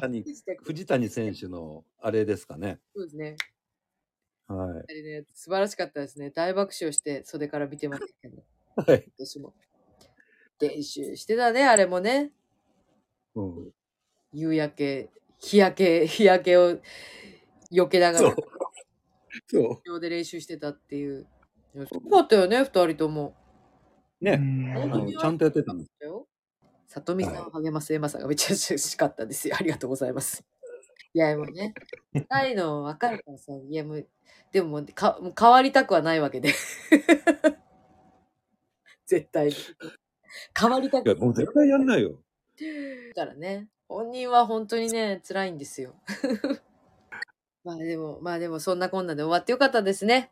谷藤谷選手のあれですかね。そうですね。はあれね、素晴らしかったですね。大爆笑して袖から見てましたけど、い。はい。私も。練習してたね、あれもね。うん、夕焼け、日焼け、日焼けを避けながらそう、。で練習してたっていう。すごかったよね、二人とも。う。ね。ちゃんとやってたんです。里見さんを励ますエマさんがめっちゃ嬉しかったですよ。ありがとうございます。いや、もうね、痛いの分かるからさ、いやもう、でももうかもう変わりたくはないわけで。絶対に。変わりたいや、くもう絶対やんないよ。だからね、本人は本当にね、辛いんですよ。まあでも、まあでもそんなこんなで終わってよかったですね。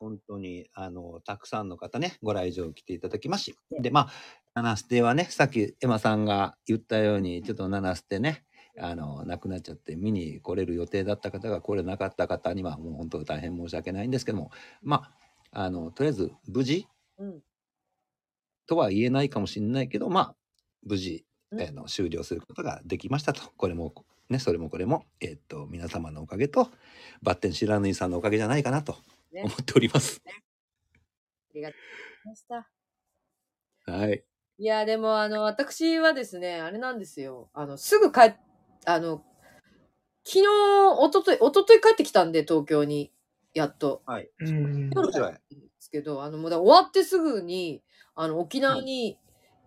本当に、あの、たくさんの方ね、ご来場来ていただきまし。で、まあ、七捨てはね、さっきエマさんが言ったように、ちょっと七捨てね、あの、亡くなっちゃって見に来れる予定だった方が来れなかった方には、もう本当大変申し訳ないんですけども、まあ、あの、とりあえず無事うん。とは言えないかもしれないけど、まあ、無事、うんあの終了することができましたと。これも、ね、それもこれも、えっと、皆様のおかげと、バッテン知らぬいさんのおかげじゃないかなとね思っております。ありがとうございました。はい。いや、でも、あの、私はですね、あれなんですよ。あの、すぐ帰っ、あの、昨日、おととい、おととい帰ってきたんで、東京に、やっと。はい。うん夜こちらへ。ですけど、あの、もうだ終わってすぐに、あの、沖縄に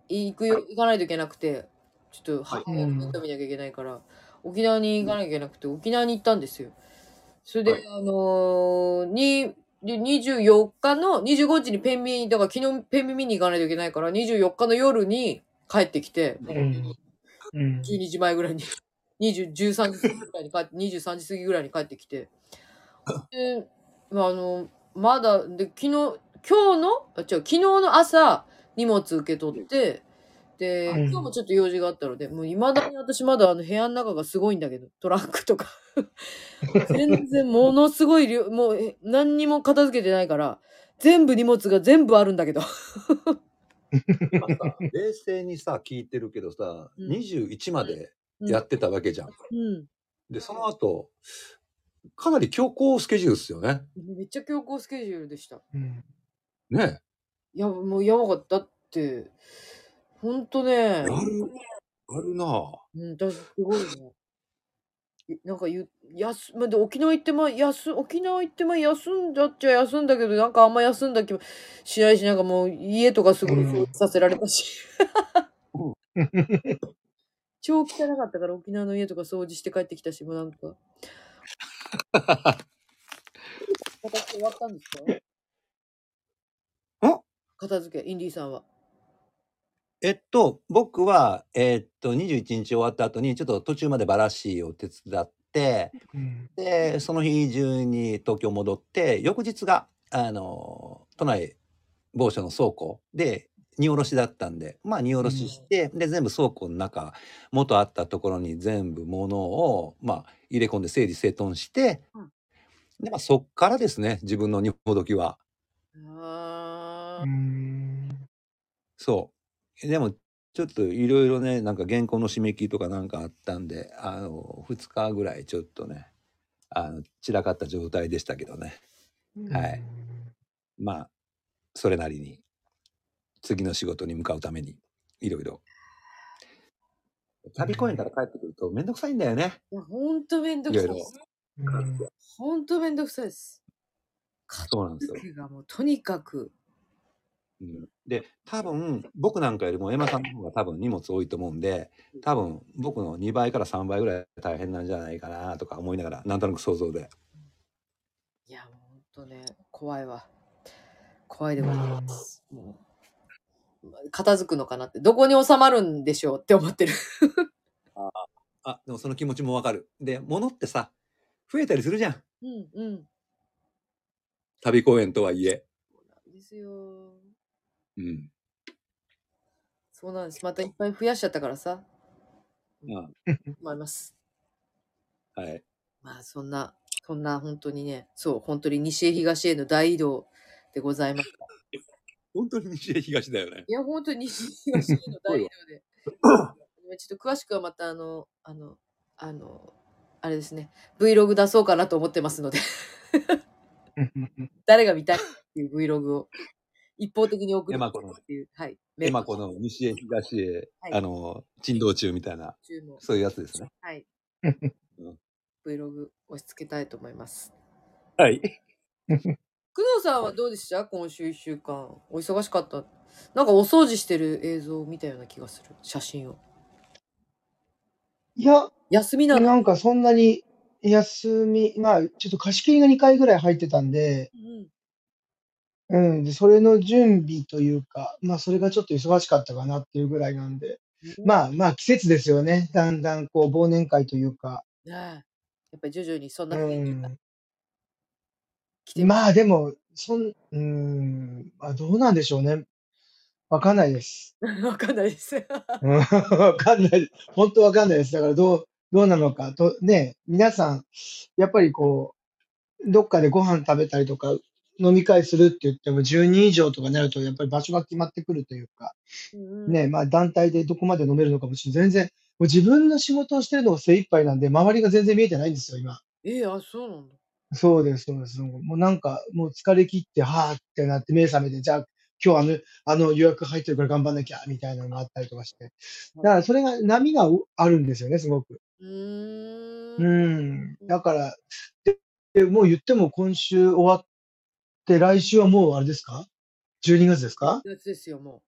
行くよ、行かないといけなくて、ちょっと、はい見なきゃいけないから、沖縄に行かなきゃいけなくて、沖縄に行ったんですよ。それで、はい。あのーに、で24日の、25日にペンミ、だから昨日ペンミ見に行かないといけないから、24日の夜に帰ってきて、うん。うん。12時前ぐらいに、20 13時ぐらいに帰って、23時過ぎぐらいに帰ってきて、で、まああの、まだ、で、昨日、今日の、あ、違う、昨日の朝、荷物受け取って、で、うん今日もちょっと用事があったので、もう未だに私まだあの部屋の中がすごいんだけど、トランクとか。全然ものすごい量、もうえ何にも片付けてないから、全部荷物が全部あるんだけど。冷静にさ、聞いてるけどさ、うん21までやってたわけじゃん。うん。で、その後、かなり強行スケジュールですよね。めっちゃ強行スケジュールでした。うんねいや、もうやばかったって、ほんとねや、る、やるなぁ。うん、私すごいね。いなんかゆ、やす、まあ、で沖縄行ってまあ、やす、沖縄行ってまあ、休んだっちゃ休んだけど、なんかあんま休んだ気もしないし、なんかもう家とかすごいさせられたし。超汚かったから沖縄の家とか掃除して帰ってきたし、もうなんか。私終わったんですか？ん片付け、インディーさんは。えっと、僕は、えっと、21日終わった後に、ちょっと途中までバラシを手伝って、うんで、その日中に東京戻って、翌日が、あの、都内某所の倉庫で、荷下ろしだったんで、まあ荷下ろしして、で、全部倉庫の中、元あったところに全部物を、まあ入れ込んで整理整頓して、うんで、まあそっからですね、自分の荷ほどきは。あーうん。そう。でも、ちょっといろいろね、なんか原稿の締め切りとかなんかあったんで、あの、2日ぐらいちょっとね、あの、散らかった状態でしたけどね。はいまあ、それなりに、次の仕事に向かうために、いろいろ。旅公園から帰ってくるとめんどくさいんだよね。いや、ほんとめんどくさいでいろいす。うんほんとめんどくさいです。そうなんですよ。がもうとにかく。うん、で、多分、僕なんかよりもエマさんの方が多分荷物多いと思うんで、多分僕の2倍から3倍ぐらい大変なんじゃないかなとか思いながら、なんとなく想像で。いや、もうほんとね、怖いわ。怖いでございます。もう、片付くのかなって、どこに収まるんでしょうって思ってる。あ、でもその気持ちもわかる。で、物ってさ、増えたりするじゃん。うんうん。旅公演とはいえ。そうなんですよ。うん。そうなんです。またいっぱい増やしちゃったからさ。うん、思います。はい。まあそんな、そんな本当にね、そう、本当に西へ東への大移動でございます。本当に西へ東だよね。いや、本当に西へ東への大移動で。ちょっと詳しくはまたあの、あの、あの、あれですね、Vlog 出そうかなと思ってますので、誰が見たいっていう Vlog を一方的に送るっていう、はい。エマコの西へ東へ、はいあの、珍道中みたいな、そういうやつですね。はいうん。Vlog 押し付けたいと思います。はい。工藤さんはどうでした？今週一週間。お忙しかった。なんかお掃除してる映像を見たような気がする。写真を。いや、休みなの？なんかそんなに休み、まあ、ちょっと貸し切りが2回ぐらい入ってたんで、うん。うん、で、それの準備というか、まあ、それがちょっと忙しかったかなっていうぐらいなんで、まあまあ、季節ですよね。だんだんこう、忘年会というか、ねえやっぱり徐々にそんなう雰囲気がん。来てます。まあ、でも、そん、うん、まあ、どうなんでしょうね。わかんないです。わかんないです。うん わかんない。本当わかんないです。だからどう、どうなのかと、ね、皆さん、やっぱりこう、どっかでご飯食べたりとか、飲み会するって言っても10人以上とかになると、やっぱり場所が決まってくるというか、ね、まあ団体でどこまで飲めるのかもしれない。全然、もう自分の仕事をしてるのが精一杯なんで、周りが全然見えてないんですよ、今。ええあ、そうなんだ。そうです、そうです。もうなんか、もう疲れ切って、はーってなって目覚めて、じゃあ、今日あの、あの予約入ってるから頑張んなきゃ、みたいなのがあったりとかして。だからそれが、波があるんですよね、すごく。うー。うんん。だから、で、でもう言っても今週終わって、来週はもうあれですか ?12 月ですか？やつですよ、も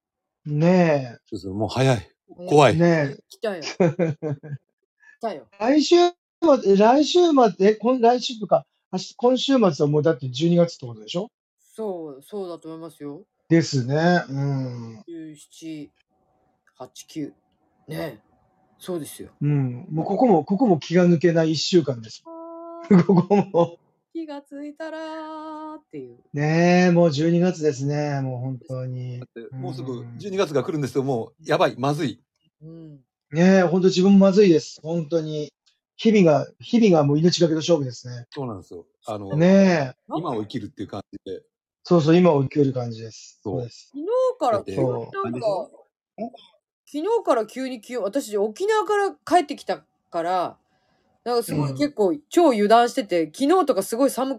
ねそうそうもう早い。う。怖い。え、ね来たよ。え。来たよ。来週末、来週末、え、今来週とか、明日今週末はもうだって12月ってことでしょ？そう、そうだと思いますよ。ですね。うん。17、8、9。ねえ。そうですよ。うん。もうここも、ここも気が抜けない一週間です。ここも。気がついたらーっていう。ねえ、もう12月ですね。もう本当にもうすぐうん12月が来るんですよ。もうやばい、まずい。うん。ねえ、本当自分もまずいです。本当に。日々が、日々がもう命がけの勝負ですね。そうなんですよ。あの、ねえ。今を生きるっていう感じで。そうそう、今を受ける感じです。そうです。昨日からなんか、昨日から急に気温、私沖縄から帰ってきたから、なんかすごいうん結構超油断してて、昨日とかすごい寒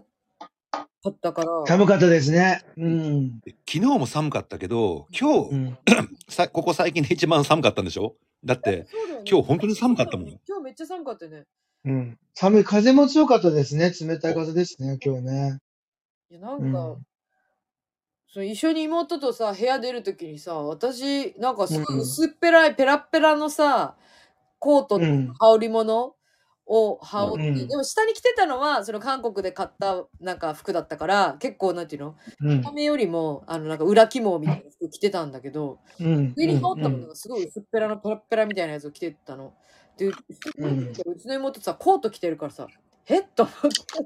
かったから、寒かったですね。うん。で昨日も寒かったけど、今日、うん。さここ最近で一番寒かったんでしょ？だって、ね今日本当に寒かったもん。今日めっちゃ寒かったよね。うん。寒い。風も強かったですね。冷たい風ですね、今日ね。いや、なんか、うん。その一緒に妹とさ、部屋出るときにさ、私、なんかす薄っぺらい、ペラッペラのさ、コートとうん。羽織物を羽織って、うんでも下に着てたのは、その韓国で買ったなんか服だったから、結構なんていうのうん見た。目よりも、あの、なんか裏肝みたいな服着てたんだけど、うん。上に羽織ったうんものがすごい薄っぺらのペラッペラみたいなやつを着てたの。で、ううんちの妹さ、コート着てるからさ、えっと思っ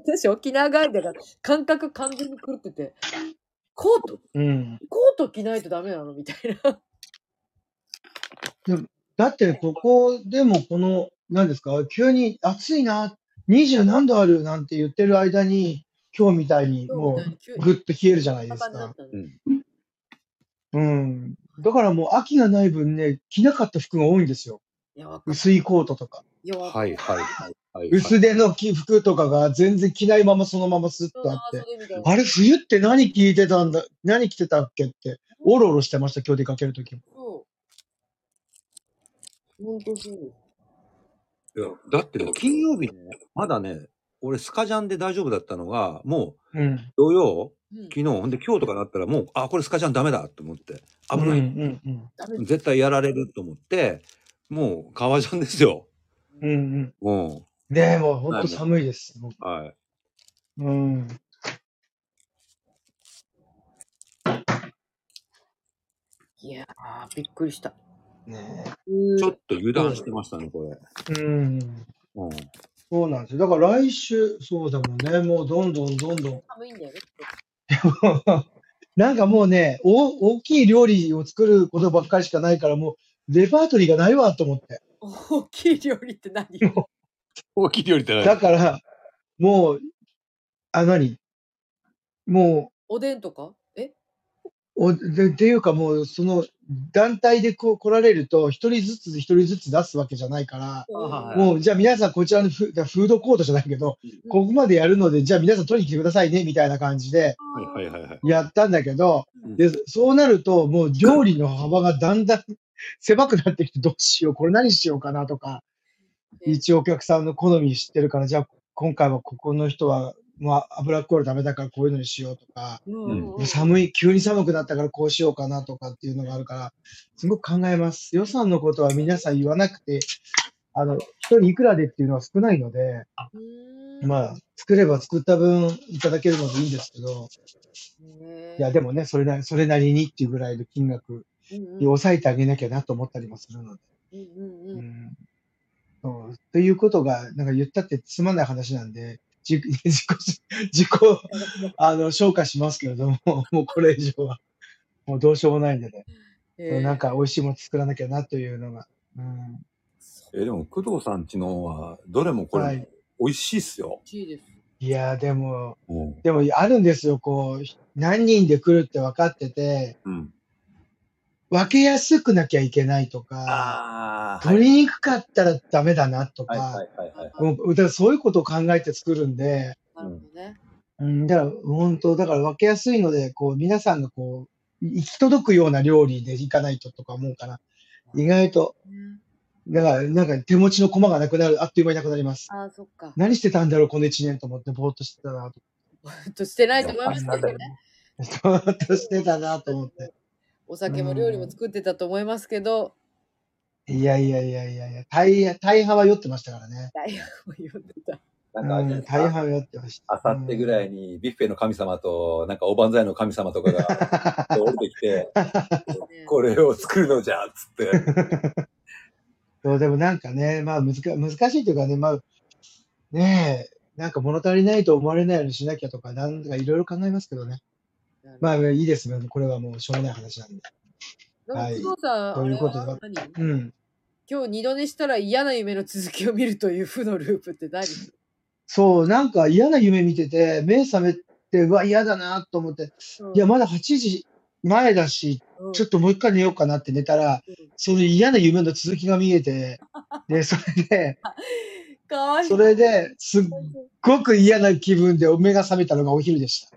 て、私沖縄帰りだから感覚完全に狂ってて、コートうん。コート着ないとダメなのみたいな。だって、ここでもこの、何ですか、急に暑いな、20何度あるなんて言ってる間に、今日みたいにもうぐっと冷えるじゃないですか。うん。うん。だからもう秋がない分ね、着なかった服が多いんですよ。薄いコートとか。はいはいはいはい。薄手の着服とかが全然着ないままそのままスッとあって。あれ、冬って何着いてたんだ、何着てたっけって、おろおろしてました、今日出かけるときも。本当そうです。いやだってね金曜日ね、まだね、俺スカジャンで大丈夫だったのが、もううん。土曜、うん昨日、ほんで今日とかなったらもう、あ、これスカジャンダメだと思って、危ない、うんうん絶対やられると思って、もう革ジャンですよ。うんうん。うん。でも、ほんと寒いです。僕はい。うん。いやー、びっくりした。ねちょっと油断してましたね、これ。えうん。うん。そうなんですよ。だから来週、そうだもんね。もうどんどんどんどん。寒いんだよね。なんかもうね、お大きい料理を作ることばっかりしかないから、もうレパートリーがないわと思って。大きい料理って何 大きい料理ってだから、もう、あ、何？もおでんとか？おでっていうかもう、その団体でこう来られると、一人ずつ一人ずつ出すわけじゃないから、はい。もう、じゃあ皆さんこちらのフフードコートじゃないけど、ここまでやるので、じゃあ皆さん取りに来てくださいね、みたいな感じで。やったんだけど、うん。で、そうなると、もう料理の幅がだんだん 狭くなってきて、どうしよう、これ何しようかなとか、一応お客さんの好み知ってるから、じゃあ今回はここの人は、まあ、脂っこいのダメだからこういうのにしようとか、うん。うん。寒い、急に寒くなったからこうしようかなとかっていうのがあるから、すごく考えます。予算のことは皆さん言わなくて、あの、一人いくらでっていうのは少ないので、うん。まあ、作れば作った分いただけるのでいいんですけど、ねいや、でもね、それなり、それなりにっていうぐらいの金額に抑えてあげなきゃなと思ったりもするので。うんうんううんん。そう。ということが、なんか言ったってつまんない話なんで、自己、自己、自己、あの、消化しますけれども、もうこれ以上は、もうどうしようもないんでね。えーなんか美味しいもの作らなきゃなというのが。うん。え、でも、工藤さんちのは、どれもこれ、はい美味しいっすよ。美味しいです。いや、でも、うん。でもあるんですよ、こう、何人で来るって分かってて、うん。分けやすくなきゃいけないとか、あ取りにくかったらダメだなとか、そういうことを考えて作るんで、なるほどね。うん、だから本当、だから分けやすいので、こう、皆さんがこう、行き届くような料理で行かないととか思うから、意外と、だから、なんか手持ちの駒がなくなる、あっという間になくなります。ああ、そっか。何してたんだろう、この一年と思って、ぼーっとしてたなと。ほんとしてないと思いますけどね。ぼーっとしてたなと思って。お酒も料理も作ってたと思いますけど、いやいやいやいやいや、大、大半は酔ってましたからね。大学も読んでた。うん、なんか？あ大半は酔ってました。あさってぐらいにビュッフェの神様と、なんかおばんざいの神様とかが 降りてきて、ねこれを作るのじゃっつって。そう、でもなんかね、まあ難か難しいというかね、まあ、ねえ、なんか物足りないと思われないようにしなきゃとか、なんかいろいろ考えますけどね。まあいいですよ。これはもうしょうがない話なんで。はいということでうん。今日二度寝したら嫌な夢の続きを見るという負のループって何？そう、なんか嫌な夢見てて、目覚めて、うわ、嫌だなと思って、いや、まだ8時前だし、うんちょっともう一回寝ようかなって寝たら、その嫌な夢の続きが見えて、で、それで、かわいい。それで、すっごく嫌な気分で目が覚めたのがお昼でした。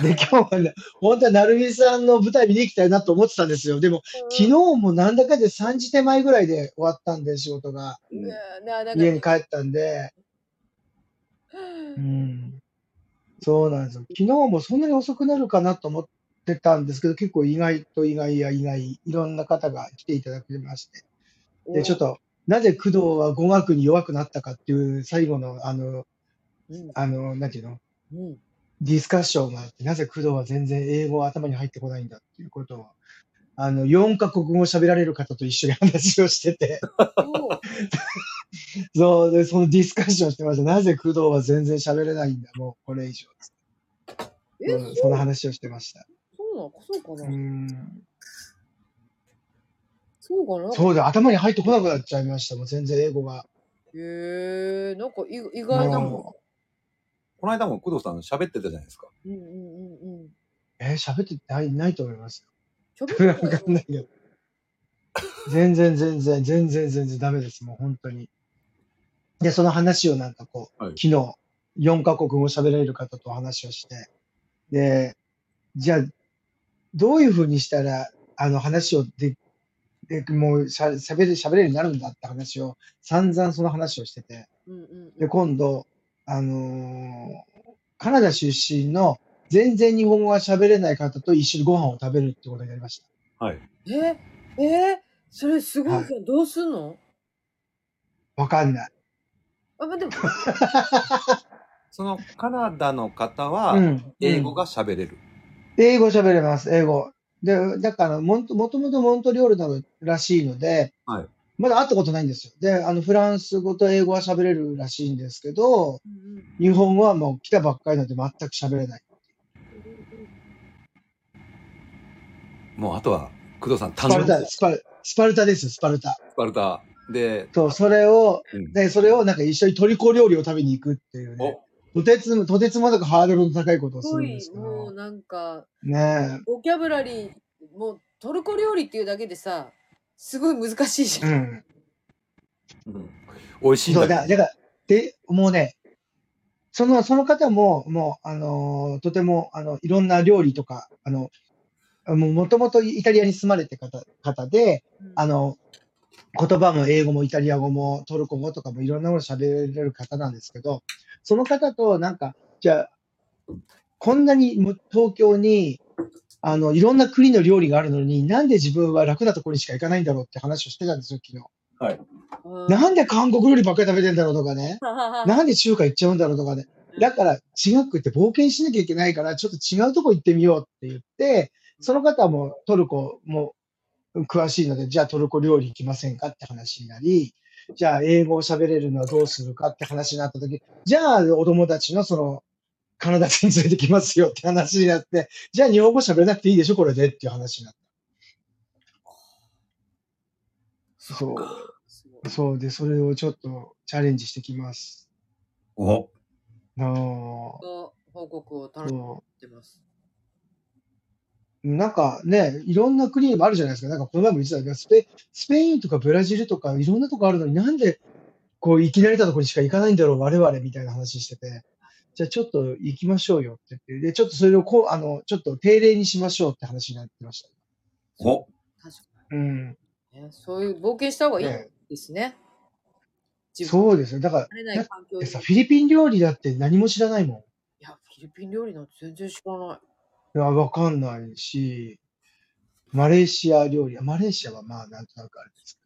で、今日はね、本当は成美さんの舞台見に行きたいなと思ってたんですよ。でも、昨日もなんだかで3時手前ぐらいで終わったんで、仕事が。家に帰ったんで、うん。そうなんですよ。昨日もそんなに遅くなるかなと思ってたんですけど、結構意外と意外や意外、いろんな方が来ていただきまして。で、ちょっと、なぜ工藤は語学に弱くなったかっていう最後の、あの、うんあの、なんていうの？うんディスカッションがあって、なぜ工藤は全然英語は頭に入ってこないんだっていうことを、あの、4カ国語を喋られる方と一緒に話をしてて、そうで、そのディスカッションしてました。なぜ工藤は全然喋れないんだ、もうこれ以上。えうんその話をしてました。そうなの？そうかな、うん。そうかな？そうだ、頭に入ってこなくなっちゃいました。もう全然英語が。へえなんか意意外なもん。もこの間も工藤さん喋ってたじゃないですか。うんうんうんうん。うえー喋ってない、ないと思います。よかんないけど。全然全然、全然全然ダメです。もう本当に。で、その話をなんかこう、はい昨日、4カ国語喋れる方と話をして、で、じゃあ、どういうふうにしたら、あの話をで、でもうしゃ喋れ、喋れるようになるんだって話を、散々その話をしてて、うんうんうんで、今度、あのーカナダ出身の全然日本語が喋れない方と一緒にご飯を食べるってことになりました。はい。ええそれすごいじゃん。どうすんの？わかんない。あ、まあ、でも、そのカナダの方はうん英語が喋れる。英語喋れます、英語。で、だからもん、もともとモントリオールなのらしいので、はいまだ会ったことないんですよ。で、あの、フランス語と英語は喋れるらしいんですけど、日本語はもう来たばっかりなので全く喋れない。もうあとは工藤さん、スパルタ、ススパルスパルタです、スパルタ。パルタで、そう、それを、うんで、それをなんか一緒にトリコ料理を食べに行くっていうね。とてつも、とてつもなくハードルの高いことをするんですけど。もうなんか、ねボキャブラリー、もうトルコ料理っていうだけでさ、すごい難しいじえ。ゃ。うんん。うん美味しいんそうだ、だけどだから、で、もうね、その、その方も、もう、あのーとても、あの、いろんな料理とか、あの、もう、もともとイタリアに住まれて方、方で、あの、言葉も英語もイタリア語もトルコ語とかもいろんなもの喋れる方なんですけど、その方となんか、じゃあ、こんなにむ東京に、あの、いろんな国の料理があるのに、なんで自分は楽なところにしか行かないんだろうって話をしてたんですよ、昨日。うんなんで韓国料理ばっかり食べてんだろうとかね。なんで中華行っちゃうんだろうとかね。だから違くって冒険しなきゃいけないから、ちょっと違うとこ行ってみようって言って、その方もトルコも詳しいので、じゃあトルコ料理行きませんかって話になり、じゃあ英語を喋れるのはどうするかって話になった時、じゃあお友達のその、カナダ人連れてきますよって話になって、じゃあ日本語喋れなくていいでしょ、これでっていう話になった。そう。そうで、それをちょっとチャレンジしてきます。おの報告を楽しみにそしてます。うなんかね、いろんな国もあるじゃないですか。なんかこの前も言ってたけど、スペスペインとかブラジルとかいろんなとこあるのになんでこう、生き慣れたところにしか行かないんだろう、我々みたいな話してて。じゃあちょっと行きましょうよって言って、で、ちょっとそれをこう、あの、ちょっと定例にしましょうって話になってました。お確かうん。そういう冒険した方がいいね、ですね。自分そうですよ。だから、慣れない環境に。でさ、フィリピン料理だって何も知らないもん。いや、フィリピン料理なんて全然知らない。いや、わかんないし、マレーシア料理、マレーシアはまあなんとなくあれです。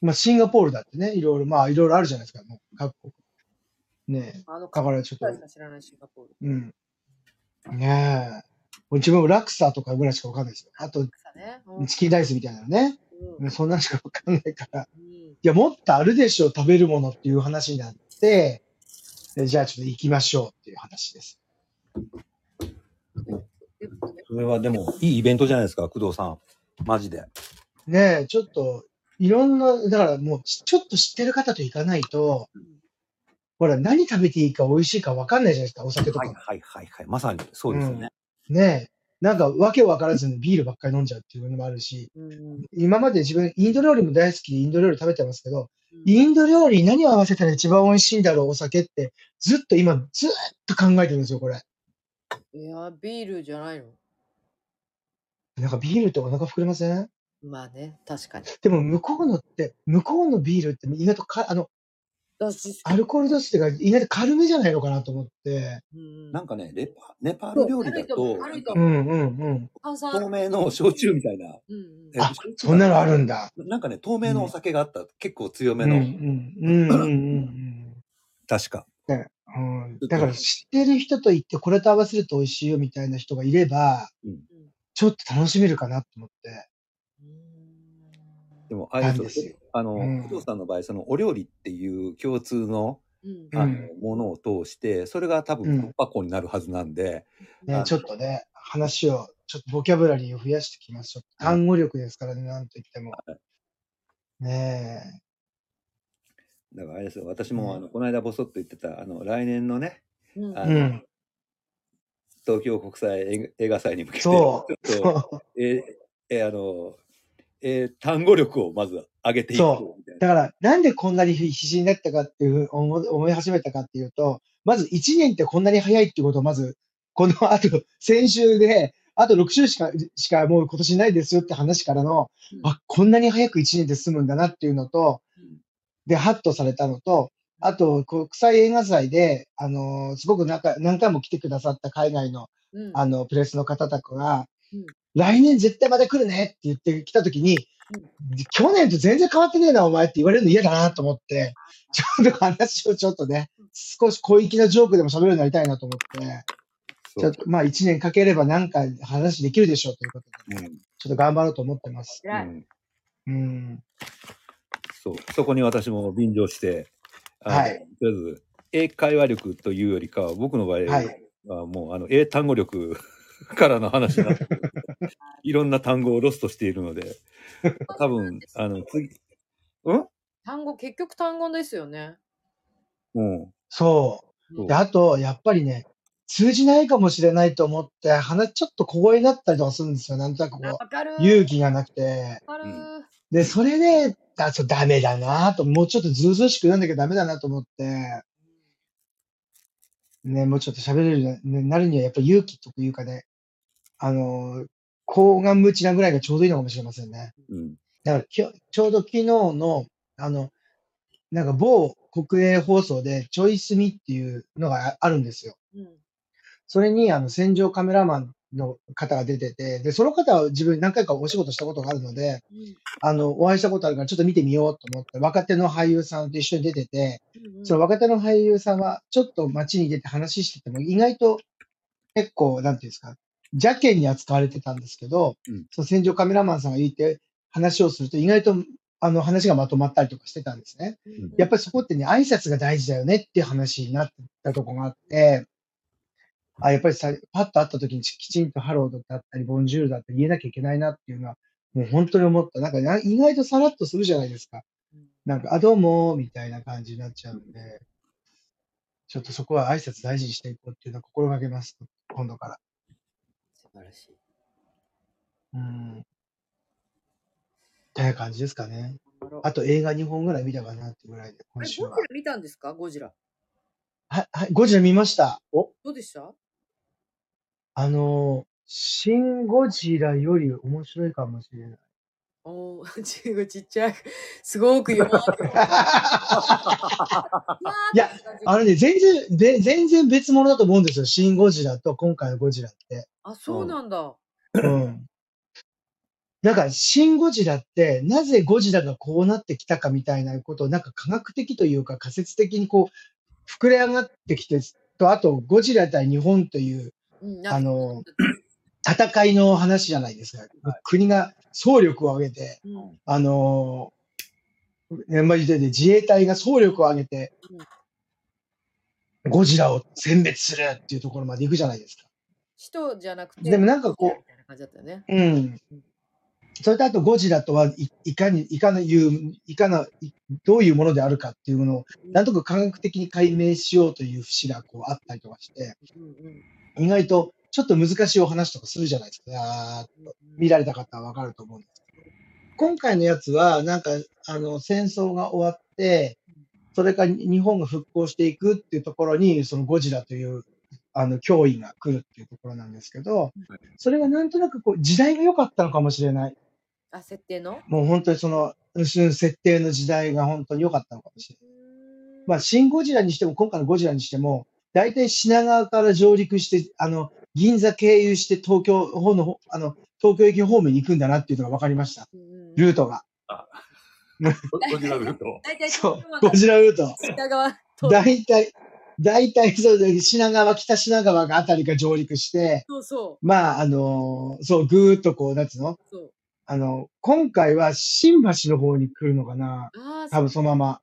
まあシンガポールだってね、いろいろ、まあいろいろあるじゃないですか、もう各国。ねあの、だからちょっと知らないシンガポール。うん。ねえ。自分もラクサとかぐらいしかわかんないですよ。あと、さね。うんチキンライスみたいなのね。うんそんなのしかわかんないから。うんいや、もっとあるでしょ、食べるものっていう話になって、でじゃあちょっと行きましょうっていう話です。それはでも、いいイベントじゃないですか、工藤さん。マジで。ねえ、ちょっと、いろんな、だからもうち、ちょっと知ってる方と行かないと、ほら、何食べていいか美味しいか分かんないじゃないですか、お酒とか。はいはいはいはい。まさにそうですよね。ねえ。なんか、わけ分からずにビールばっかり飲んじゃうっていうのもあるし、うん今まで自分、インド料理も大好きでインド料理食べてますけど、うんインド料理に何を合わせたら一番美味しいんだろう、お酒って、ずっと今、ずっと考えてるんですよ、これ。いや、ビールじゃないの。なんかビールってお腹膨れません？まあね、確かに。でも向こうのって、向こうのビールって意外とか、あの、私アルコール度数が意外と軽めじゃないのかなと思って。うんなんかね、レパネパール料理だと、軽いと思ううんうんうん。透明の焼酎みたいな。うんうんえあ、そんなのあるんだ。なんかね、透明のお酒があった。結構強めうんうの。んうんうんうん確か。うんうん。だから知ってる人と言ってこれと合わせると美味しいよみたいな人がいれば、うんちょっと楽しめるかなと思って。でも、あれでよなんですすよ。あの、うん工藤さんの場合、そのお料理っていう共通のうんうんあの、ものを通して、それが多うん分突破口になるはずなんで、ね、ちょっとね、話をちょっとボキャブラリーを増やしてきます。ちょっと単語力ですからね、なんと言っても。ねだからあれですよ、私もあのこの間ボソッと言ってた、あの来年のね、うんえ。あのうん。東京国際映画祭に向けて、そう。ちょっと、そ うえーえーあの、えー単語力をまず上げていくそみたいな。だから、なんでこんなに必死になったかっていう、思い思い始めたかっていうと、まず1年ってこんなに早いっていうことをまず、この後、先週で、あと6週しか、しかもう今年ないですよって話からの、うん。あ、こんなに早く1年で済むんだなっていうのと、うん。で、ハッとされたのと、あと、国際映画祭で、あのーすごくなんか何回も来てくださった海外の、うん。あの、プレスの方とかが、うん来年絶対また来るねって言ってきたときに、去年と全然変わってねえな、お前って言われるの嫌だなと思って、ちょっと話をちょっとね、少し小粋なジョークでも喋るようになりたいなと思って、ちょっとまあ一年かければなんか話できるでしょうということで、うん。ちょっと頑張ろうと思ってます。うん。うん。そう。そこに私も便乗して、はい。とりあえず英会話力というよりかは、僕の場合はい。はもうあの英単語力 からの話になってくるいろんな単語をロストしているので、多分あの次、うん？単語、結局単語ですよね。そ。うん。そううで、あと、やっぱりね、通じないかもしれないと思って、話ちょっと小声になったりとかするんですよ。なんとなくこう、あわかる。勇気がなくて。わかる。うんで、それで、あ、そう、ダメだなと、もうちょっとずうずうしくなんなきゃダメだなと思って、ね、もうちょっと喋れるようになるには、やっぱ勇気というかね、あの、高顔無知なぐらいがちょうどいいのかもしれませんね。うん。だからきょ、ちょうど昨日の、あの、なんか某国営放送で、ちょいすみっていうのがああるんですよ。うん。それに、あの、戦場カメラマンの方が出てて、で、その方は自分何回かお仕事したことがあるので、うんあの、お会いしたことあるからちょっと見てみようと思って、若手の俳優さんと一緒に出てて、うんその若手の俳優さんはちょっと街に出て話してても意外と結構、なんていうんですか、邪険に扱われてたんですけど、うんその戦場カメラマンさんが言って話をすると意外とあの話がまとまったりとかしてたんですね。うんやっぱりそこってね、挨拶が大事だよねっていう話になってたとこがあって、あ、やっぱりさ、パッと会った時にきちんとハローだったり、 bonjourだったり言えなきゃいけないなっていうのは、もう本当に思った。なんかな意外とさらっとするじゃないですか。なんか、あ、どうも、みたいな感じになっちゃうんで、ちょっとそこは挨拶大事にしていこうっていうのは心がけます。今度から。素晴らしい。うん。ってな感じですかね。あと映画2本ぐらい見たかなってぐらいで、今週は。ゴジラ見たんですか？ゴジラ。はい、はい、ゴジラ見ました。どうでした？あのー、シン・ゴジラより面白いかもしれない。おお、ちぐちっちゃい。すごく弱い。いや、あのね、全然、べ全然別物だと思うんですよ。シン・ゴジラと今回のゴジラって。あ、そうなんだ。うん。だから、シン・ゴジラって、なぜゴジラがこうなってきたかみたいなことを、なんか科学的というか仮説的にこう、膨れ上がってきて、と、あと、ゴジラ対日本といううん、あの、戦いの話じゃないですか。国が総力を挙げて、うん、あのー、まあ、で自衛隊が総力を挙げて、ゴジラを殲滅するっていうところまで行くじゃないですか。人じゃなくて、でもなんかこうね。うん。それとあとゴジラとはいいかに、いかのいう、いかの、いどういうものであるかっていうものを、なんとか科学的に解明しようという節がこうあったりとかして、意外とちょっと難しいお話とかするじゃないですか。見られた方はわかると思うんですけど。今回のやつは、なんか、あの、戦争が終わって、それから日本が復興していくっていうところに、そのゴジラという、あの、脅威が来るっていうところなんですけど、それがなんとなくこう、時代が良かったのかもしれない。あ、設定の？もう本当にその、うん設定の時代が本当に良かったのかもしれない。まあ、シン・ゴジラにしても、今回のゴジラにしても、大体品川から上陸して、あの、銀座経由して東京方の、あの、東京駅方面に行くんだなっていうのが分かりました。ルートが。ゴジラルート。大体そう、ゴジラルート。北側と大体、大体そうで、品川、北品川があたりが上陸して、そうそまあ、あのそう、ぐーっとこう、なんつうの？う。そうあの、今回は新橋の方に来るのかなああ、多分そのまま。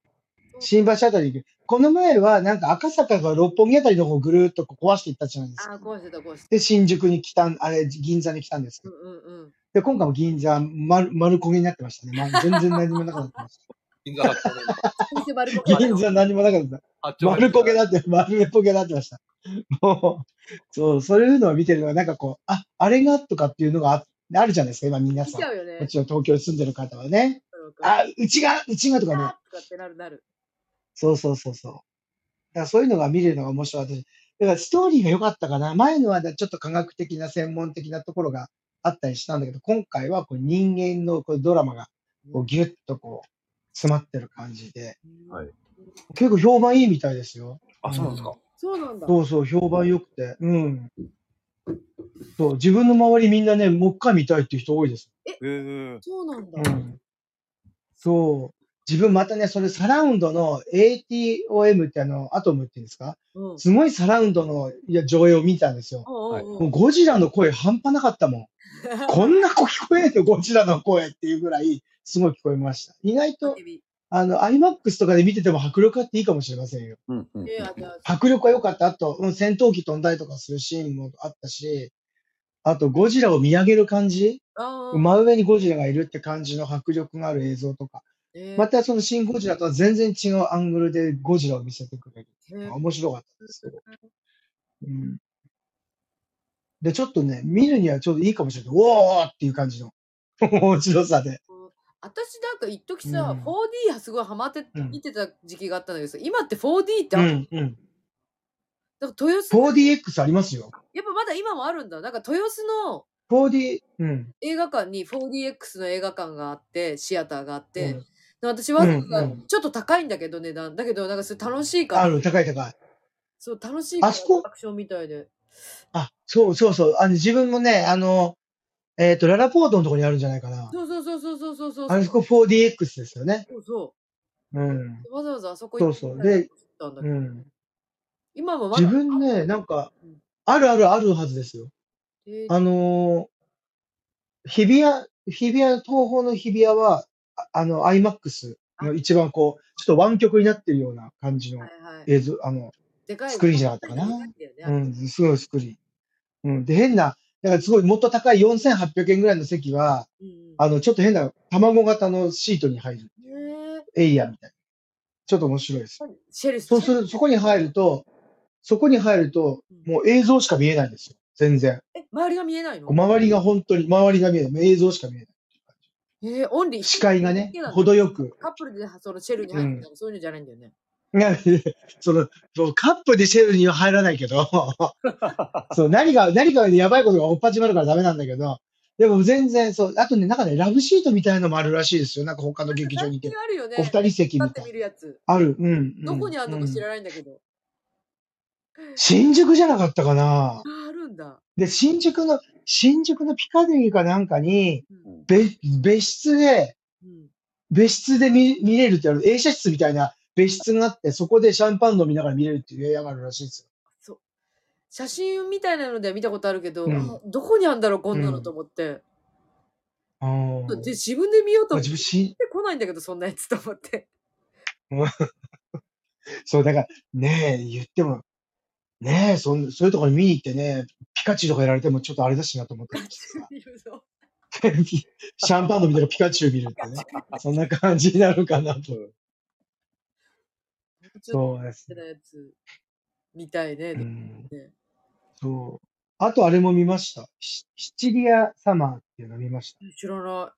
新橋あたりに。この前はなんか赤坂が六本木あたりの方をぐるーっとこう壊していったじゃないですああ、か。壊してた、壊してた。で、新宿に来たん、あれ、銀座に来たんですけど。うんうんうん。で、今回も銀座丸、丸焦げになってましたね。まあ、全然何もなかったです。銀座八丁目の店丸こ銀座何もなかった。丸焦げになって、丸焦げになってました。もう、そう、そういうのを見てるのが、なんかこう、あ、あれがとかっていうのがああるじゃないですか、今皆さん。見ちゃうよねも。ちろん東京に住んでる方はね。ああ、うちが、うちがとかね。とかってなるなる。そうそうそうそう。だからそういうのが見れるのが面白い。私、だからストーリーが良かったかな。前のはちょっと科学的な専門的なところがあったりしたんだけど、今回はこう人間のこうドラマがこうギュッとこう詰まってる感じで、はい結構評判いいみたいですよ。あ、そうなんですか？そうなんだ。そうそう、評判良くて。うん。そう、自分の周りみんなね、もう一回見たいっていう人多いです。へえ。そうなんだ。うん。そう。自分またね、それサラウンドの ATOM ってあの、アトムっていうんですか？うん。すごいサラウンドのいや上映を見たんですよ。はいもうゴジラの声半端なかったもん。こんな子聞こえるよ、ゴジラの声っていうぐらい、すごい聞こえました。意外と、あの、IMAX とかで見てても迫力あっていいかもしれませんよ。うんうん。迫力は良かった。あと、うん戦闘機飛んだりとかするシーンもあったし、あと、ゴジラを見上げる感じ？真上にゴジラがいるって感じの迫力がある映像とか。えーまたその新ゴジラとは全然違うアングルでゴジラを見せてくれる。えー面白かったですよ。うん。で、ちょっとね、見るにはちょうどいいかもしれない。おーっていう感じの 面白さで。私なんか一時さ、うん 4D すごいハマってうん見てた時期があったんだけどさ、今って 4D ってうある、ん、うん。なんか豊洲 4DX ありますよ。やっぱまだ今もあるんだ。なんか豊洲の 4D、うん。映画館に 4DX の映画館があって、シアターがあって、うんで私わざわざうんうんちょっと高いんだけど値段。だけどなんかそれ楽しいから、ある、高い高い。そう楽しいからあそこ？アクションみたいで。あ、そうそうそう。あの、自分もね、あの、えっ、と、ララポートのところにあるんじゃないかな。そうそうそうそうそうそうそう。あそこ 4DX ですよね。そうそうん。う。わざわざあそこそうそうでたんだけどうん。今も自分ね、なんかうん、あるあるあるはずですよ。えーあのー日比谷、日比谷、東宝の日比谷は、ああの、IMAX の一番こう、ちょっと湾曲になってるような感じのはいはい。映像、あの、でかいスクリーンじゃなかったかなうん、すごいスクリーン。うん。で、変な、だからすごいもっと高い4800円ぐらいの席は、うんうんあの、ちょっと変な卵型のシートに入るえエリアみたいな。ちょっと面白いです。ー、シェルスそうする、そこに入ると、そこに入ると、もう映像しか見えないんですよ。全然。え、周りが見えないの？周りが本当に、周りが見えない。映像しか見えない。えー、オンリー。視界がね程よく。カップルでそのシェルに入ってたらそういうのじゃないんだよね。その、カップでシェルには入らないけど、そう、何が、何かやばいことがおっぱちまるからダメなんだけど、でも全然、そう、あとね、なんかね、ラブシートみたいなのもあるらしいですよ。なんか他の劇場に行け最近あるよね。お二人席みたいな。ある。うん。うんどこにあるのか知うんらないんだけど。新宿じゃなかったかなあ、あるんだ。で、新宿の、新宿のピカデリーかなんかに、うん別、別室で、うん別室で見見れるってある、映写室みたいな別室があって、そこでシャンパン飲みながら見れるっていう部屋があるらしいですよ。写真みたいなのでは見たことあるけど、うんあどこにあるんだろう、こんなのうんと思って。あーで、自分で見ようとまあ思って自分し、来ないんだけど、そんなやつと思って。そう、だから、ねえ、言っても、ねえ、そんそういうところに見に行ってね、ピカチュウとかやられてもちょっとあれだしなと思ってさ見るぞシャンパン飲みながらピカチュウ見るってね。そんな感じになるかなと。そうです見たいね。うん、ねそう。あとあれも見ました。シシチリアサマーっていうの見ました。知らな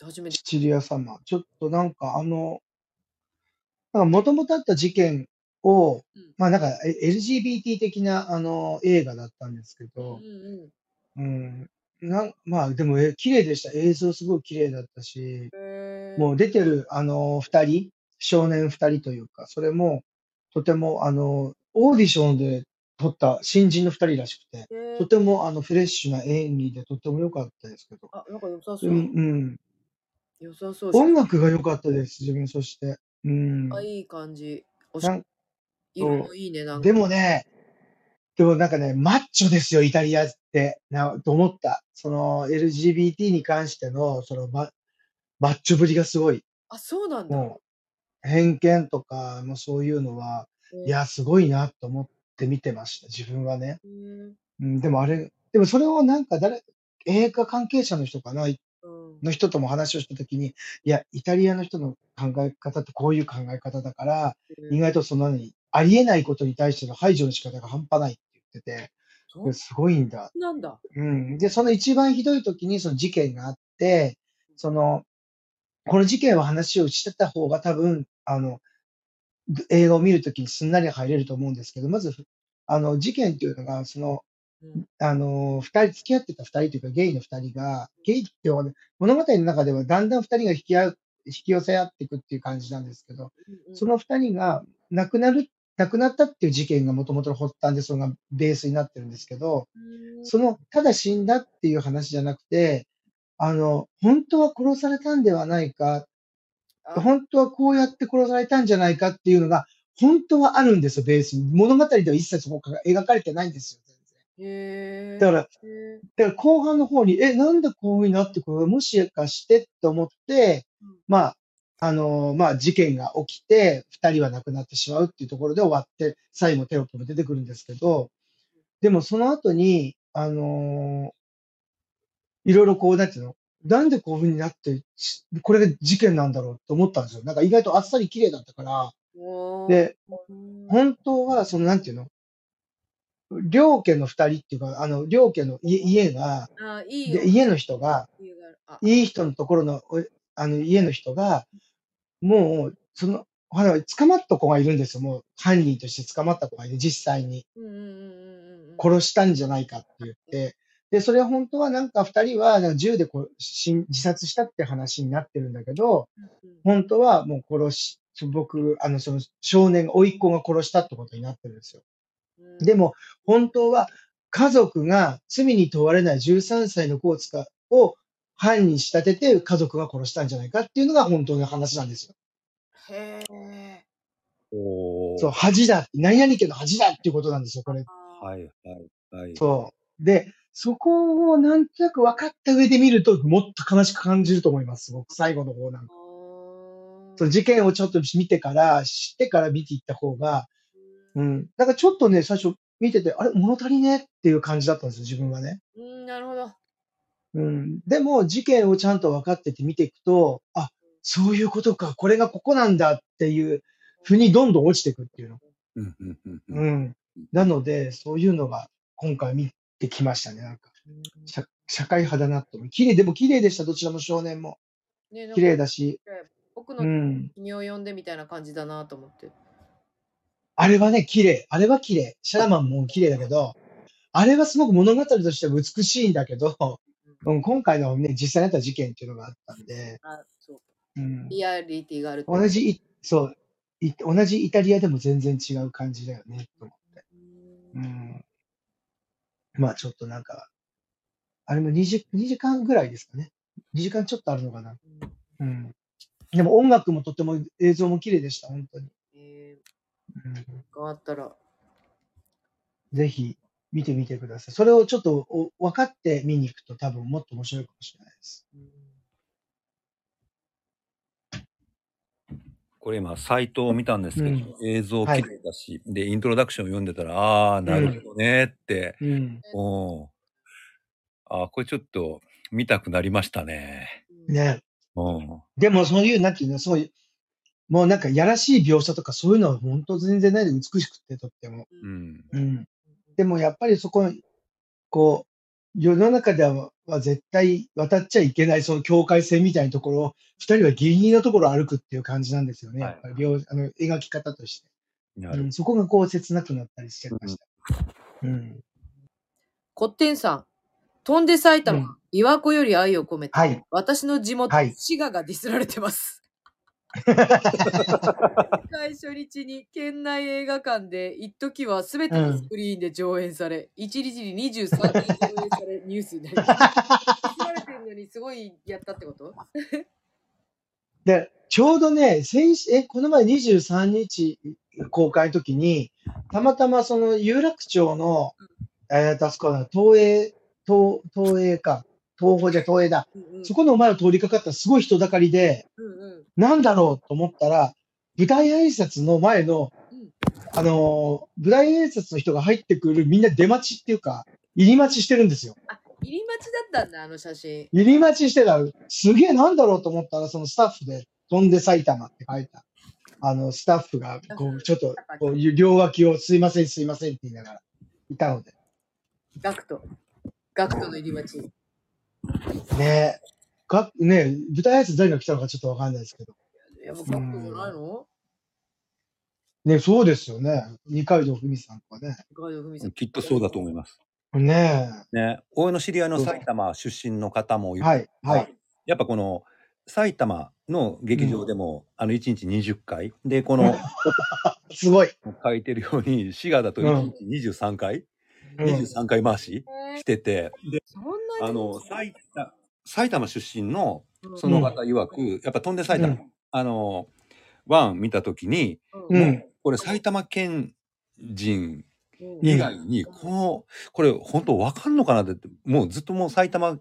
い。初めてシ。チリアサマー。ちょっとなんかあの、なんか元々あった事件をうん、まあなんかえ LGBT 的なあの映画だったんですけうんど、うん。うん。なんまあでもえ綺麗でした。映像すごい綺麗だったし、もう出てるあの二人、少年二人というか、それもとてもあの、オーディションで撮った新人の二人らしくて、とてもあのフレッシュな演技でとても良かったですけど。あ、なんか良さそうう。ん、うん。良さそう。音楽が良かったです、自分、そして。うん。あ、いい感じ。おし色もいいね、なんか。でもね、でもなんかね、マッチョですよ、イタリアって、な、と思った。その LGBT に関しての、そのマ、マッチョぶりがすごい。あ、そうなんだ。もう、偏見とか、まあ、そういうのは、いや、すごいなと思って見てました、自分はね。うんうん、でもあれ、でもそれをなんか誰、映画関係者の人かな、うんの人とも話をしたときに、いや、イタリアの人の考え方ってこういう考え方だから、意外とその何、ありえないことに対しての排除の仕方が半端ないって言ってて、すごいんだ。なんだ。うん。で、その一番ひどい時にその事件があって、その、この事件は話をしてた方が多分、あの、映画を見るときにすんなり入れると思うんですけど、まず、あの、事件っていうのが、その、うんあの、二人、付き合ってた二人というか、ゲイの二人が、ゲイっていうのは物語の中ではだんだん二人が引き合う、引き寄せ合っていくっていう感じなんですけど、うんその二人が亡くなる、亡くなったっていう事件がもともとの発端で、それがベースになってるんですけど、うんその、ただ死んだっていう話じゃなくて、あの、本当は殺されたんではないか、あ本当はこうやって殺されたんじゃないかっていうのが、本当はあるんですよ、ベースに。物語では一切そこが描かれてないんですよ、全然。だから、だから後半の方に、え、なんでこういうふうになってこれもしかしてって思ってうん、まあ、あのまあ、事件が起きて、二人は亡くなってしまうっていうところで終わって、最後テロップも出てくるんですけど、でもその後に、あのいろいろこう、なんていうのなんでこういうふうになって、しこれが事件なんだろうって思ったんですよ。なんか意外とあっさり綺麗だったから、で、うん。本当は、その、なんていうの両家の二人っていうか、あの、両家の家家が、あいい家の人が、いい人のところの、おあの、家の人が、もう、その、ほら、捕まった子がいるんですよ。もう、犯人として捕まった子がいる、実際に。殺したんじゃないかって言って。で、それは本当はなんか二人は銃でこう死ん自殺したって話になってるんだけど、うん本当はもう殺し、僕、あの、その少年、甥っ子が殺したってことになってるんですよ。うんでも、本当は家族が罪に問われない13歳の子を使う、を犯人仕立てて家族が殺したんじゃないかっていうのが本当の話なんですよ。へえ。おーそう、恥だ。何々家の恥だっていうことなんですよ、これ。はいはいはい。そう。で、そこをなんとなく分かった上で見ると、もっと悲しく感じると思います、すごく。最後の方なんか。その事件をちょっと見てから、知ってから見ていった方が、うん。だからちょっとね、最初見てて、あれ、物足りねっていう感じだったんですよ、自分はね。うん、なるほど。うん。でも、事件をちゃんと分かってて見ていくと、あ、そういうことか、これがここなんだっていうふうにどんどん落ちていくっていうの。うんうんうんううんん。なので、そういうのが今回見てきましたね、なんか。社社会派だなと。綺麗、でも綺麗でした、どちらも少年も。ね、綺麗だし。僕のうん。君を呼んでみたいな感じだなと思って。あれはね、綺麗。あれは綺麗。シャラマンも綺麗だけど、あれはすごく物語としては美しいんだけど、うん、今回のね、実際にあった事件っていうのがあったんで、あ、そう。うん、リアリティがある同じい、そうい、同じイタリアでも全然違う感じだよね、と思って。ううんん。まあちょっとなんか、あれも2時、2時間ぐらいですかね。2時間ちょっとあるのかな。うん。でも音楽もとても映像も綺麗でした、本当に。えうんー、変わったら。ぜひ見てみてください。それをちょっとお分かって見に行くと多分もっと面白いかもしれないです。うんこれ今、サイトを見たんですけど、うん映像はい綺麗だし、で、イントロダクションを読んでたら、ああー、なるほどねって、うん。うん。ああ、これちょっと見たくなりましたね。ね。うん。でもそういう、なんていうの、そういう、もうなんかやらしい描写とかそういうのは本当全然ないで美しくてとっても。うん。うん。でもやっぱりそこ、こう、世の中ではは絶対渡っちゃいけないその境界線みたいなところを、二人はギリギリのところを歩くっていう感じなんですよね。はいやっぱり描あの描き方として。そこがこう切なくなったりしてました。うん。こってんさん。飛んで埼玉、うん琵琶湖より愛を込めて、はい。私の地元、はい滋賀がディスられてます。最初日に県内映画館で一時は全てのスクリーンで上演され、一日に23人上映されニュースになりました。られてるのにすごいやったってこと？で、ちょうどね、先週、え、この前23日公開の時に、たまたまその有楽町の、えーと、あそこは東映、東、東映か、東宝じゃ東映だ。うんうんそこの前を通りかかったらすごい人だかりで、うんうんなんだろうと思ったら、舞台挨拶の前のうん、あのー舞台挨拶の人が入ってくるみんな出待ちっていうか、入り待ちしてるんですよ。あ、入り待ちだったんだ、あの写真。入り待ちしてたら、すげえなんだろうと思ったら、そのスタッフで、飛んで埼玉って書いた。あの、スタッフが、こう、ちょっと、こう、両脇をすいません、すいませんって言いながら、いたので。ガクト。ガクトの入り待ち。ねえ。が、ねえ、舞台挨拶誰が来たのかちょっとわかんないですけど。いや、もうガクトじゃないの？ねそうですよね。二階堂ふみさんとかね。ガイドフミさん。きっとそうだと思います。ねね、俺の知り合いの埼玉出身の方もえ。言ってはい、はい。やっぱこの埼玉の劇場でも、あの1日20回でこの すごい。書いてるように滋賀だと1日23回、うん。23回回しえーしててでそんなにあの埼玉埼玉出身のうん。その方曰く、やっぱ飛んで埼玉、うん。あのワン見た時にうん。うん。これ埼玉県人うん。以外にこのこれ本当わかんのかなってもうずっともう埼玉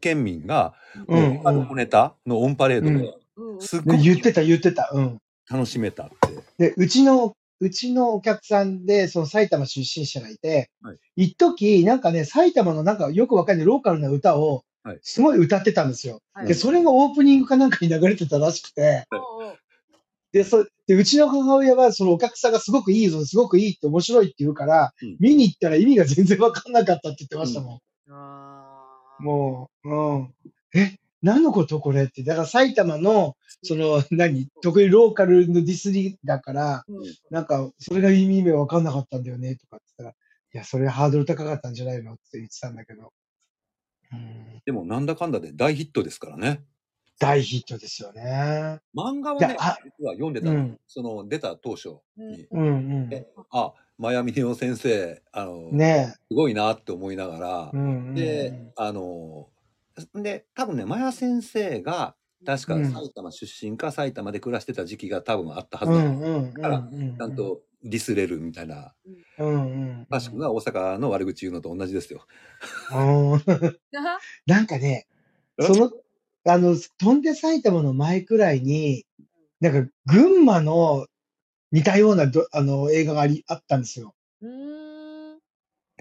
県民が、うん。あのネタのオンパレードうん。でうん。すっごくね言ってた、言ってた。うん。楽しめたって。で、うちの、うちのお客さんで、その埼玉出身者がいて、はい。一時なんかね、埼玉のなんかよくわかんないローカルな歌をはい、すごい歌ってたんですよ。はい。で、それがオープニングかなんかに流れてたらしくて、うんう。んで、そでうちの母親は、そのお客さんがすごくいいぞ、すごくいいって面白いって言うから、うん。見に行ったら意味が全然わかんなかったって言ってましたもん。あー。もう、うん。え、何のことこれって。だから埼玉の、その、何、特にローカルのディスリだから、うんなんか、それが意味わかんなかったんだよね、とかって言ったら、いや、それハードル高かったんじゃないのって言ってたんだけど。うん、でもなんだかんだで大ヒットですからね。大ヒットですよね。漫画はいね実は読んでたの、うん、その出た当初に。うん、うん。えあ、マヤミネオ先生、あの、ねすごいなって思いながらえ。う、ん、うん。で、あの、で、多分ね、マヤ先生が、確かうん埼玉出身か埼玉で暮らしてた時期が多分あったはうん、ずだ、うん、うん。からうんちゃん、とディスれるみたいな、うん、うん。マシ君が大阪の悪口言うのと同じですよ。うん。なんかね、その、あの、飛んで埼玉の前くらいに、なんか、群馬の似たようなどあの映画がありあったんですよ。うーん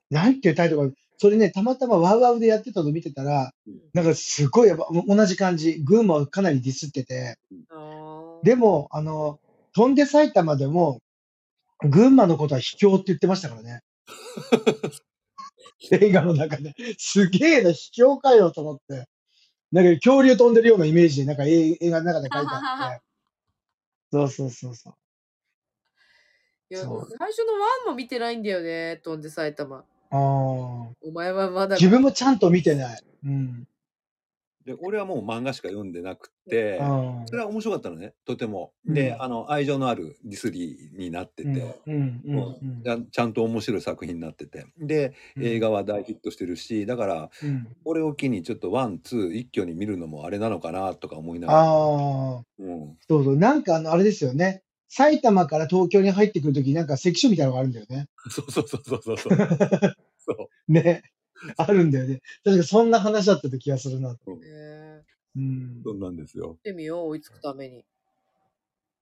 なんていうタイトルか、それね、たまたまワウワウでやってたの見てたら、なんかすごいやっぱ同じ感じ、群馬をかなりディスってて、でも、あの、飛んで埼玉でも、群馬のことは卑怯って言ってましたからね。映画の中で。すげえな、卑怯かよと思って。なんか恐竜飛んでるようなイメージで、なんか映映画の中で書いてあって。そうそうそうそう。いや、最初のワンも見てないんだよね、飛んで埼玉。あお前はまだ。自分もちゃんと見てない。うん。で、俺はもう漫画しか読んでなくて、あそれは面白かったのね、とても。うんで、あの、愛情のあるディスリーになってて、うんうんうんもうちゃんちゃんと面白い作品になってて。で、映画は大ヒットしてるし、だから、うんこれを機にちょっと one、two一挙に見るのもあれなのかなとか思いながら。ああ、うん、そうそう。なんかあの、あれですよね。埼玉から東京に入ってくるとき、なんか関所みたいなのがあるんだよね。そうそうそうそうそう そう。ね。あるんだよね。確かそんな話だった気がするな。えうん。そうなんですよ。ー、ってみよう、追いつくために。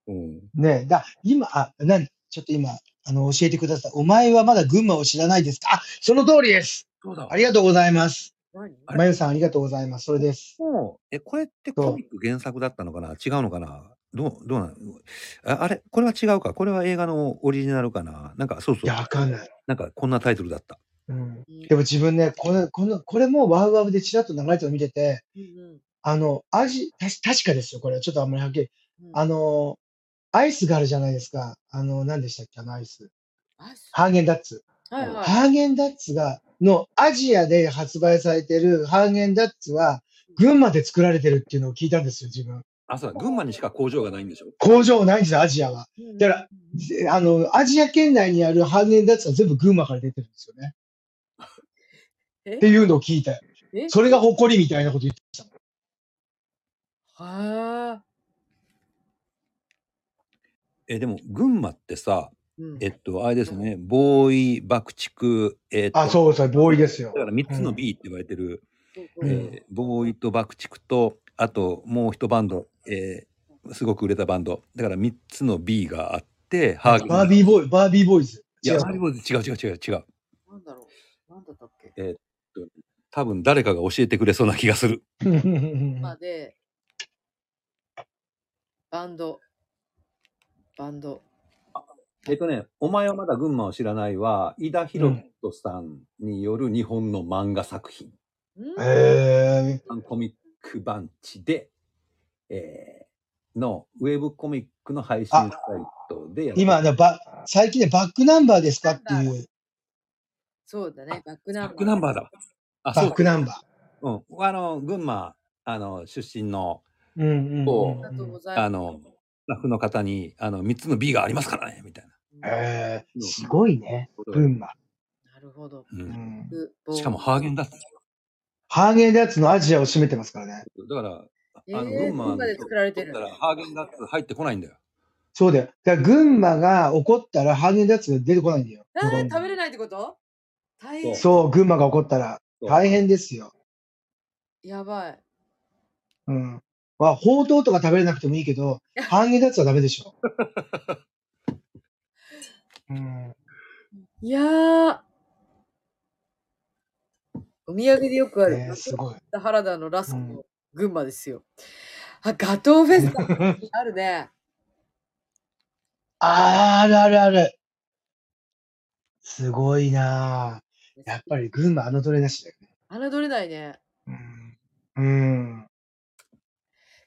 うん。ねだ、今、あ、なん、ちょっと今、あの、教えてください。お前はまだ群馬を知らないですか？あ、その通りです。そうだ？ありがとうございます。まゆさんありがとうございます。それです。もう、え、これってコミック原作だったのかな？違うのかな？どう、どうなのああれ？これは違うか？これは映画のオリジナルかな？なんか、そうそう。いや、わかんない。なんか、こんなタイトルだった。うん。でも自分ね、これ、この、これもワウワウでちらっと流れてるの見てて、うんうんあの、味、たし確かですよ。これはちょっとあんまりはっきり。うんあの、アイスがあるじゃないですか。あの、何でしたっけあのアイス。ハーゲンダッツ。うはいはい。ハーゲンダッツが、のアジアで発売されてるハーゲンダッツは、群馬で作られてるっていうのを聞いたんですよ、自分。あ、そうだ、群馬にしか工場がないんでしょ？工場ないんですよ、アジアは。うん。だからであの、アジア圏内にあるハーゲンダッツは全部群馬から出てるんですよね。え？っていうのを聞いた。え？それが誇りみたいなこと言ってました。はえ、でも、群馬ってさ、ーうん。えっと、あれですね、ボーイ、爆竹、えっと、あ、そうそう、ボーイですよ。だ。から3つの B って言われてる、うん。うん。えーボーイと爆竹と、あともう一バンド、えーすごく売れたバンド。だから3つの B があって、ハーゲンバービーボーイ、バービーボーイズ。いや、違うバービーボーイズ違う違う違う違う。なんだろう。なんだったっけ？えーっと、多分誰かが教えてくれそうな気がする。まで、バンド、バンド。えっとね、お前はまだ群馬を知らないは、井田博人さんによる日本の漫画作品、んへえ。コミックバンチで、えーのウェブコミックの配信サイトで今、ね、ば、最近ね、バックナンバーですかっていう、そうだね、バックナンバー。バックナンバーだ。あ、バッそうクナンバうん。あの、群馬、あの、出身の、ー。うんうんそうんありがとうございあます。の、スタッフの方に、あの、3つの B がありますからね、みたいな。へえ、すごいね、群馬。なるほど。う。うんんしかも、ハーゲンダッツ。ハーゲンダッツのアジアを占めてますからね。だから、あの、えー群馬で作られてるハーゲンダッツ入ってこないんだよ。そうだよ。だから群馬が怒ったらハーゲンダッツが出てこないんだよ。えー、食べれないってこと？大変。そう、群馬が怒ったら大変ですよ。やばい。うん。まあ、ほうとうとか食べれなくてもいいけど、ハーゲンダッツはダメでしょ。うん。いやー。お土産でよくある。ねすごい。原田のラスクうんの群馬ですよ。あ、ガトーフェスタ あるね。あーあるあるある。すごいなぁ。やっぱり群馬侮れなしだよね。侮れないね。うん。うん。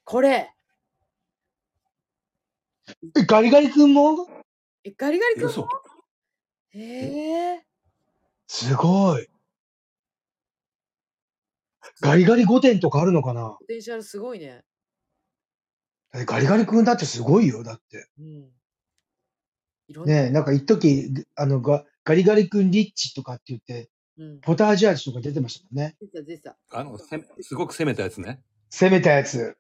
これ。え、ガリガリ君も？え、ガリガリ君嘘もへえ。すごい。ガリガリ5点とかあるのかな？ポテンシャルすごいね。えガリガリ君だってすごいよ、だって。うん。いろんな。ねえ、なんか一時あのガ、ガリガリ君リッチとかって言って、うん。ポタージュ味とか出てましたもんね。出てた出てた。あの、せすごく攻めたやつね。攻めたやつ。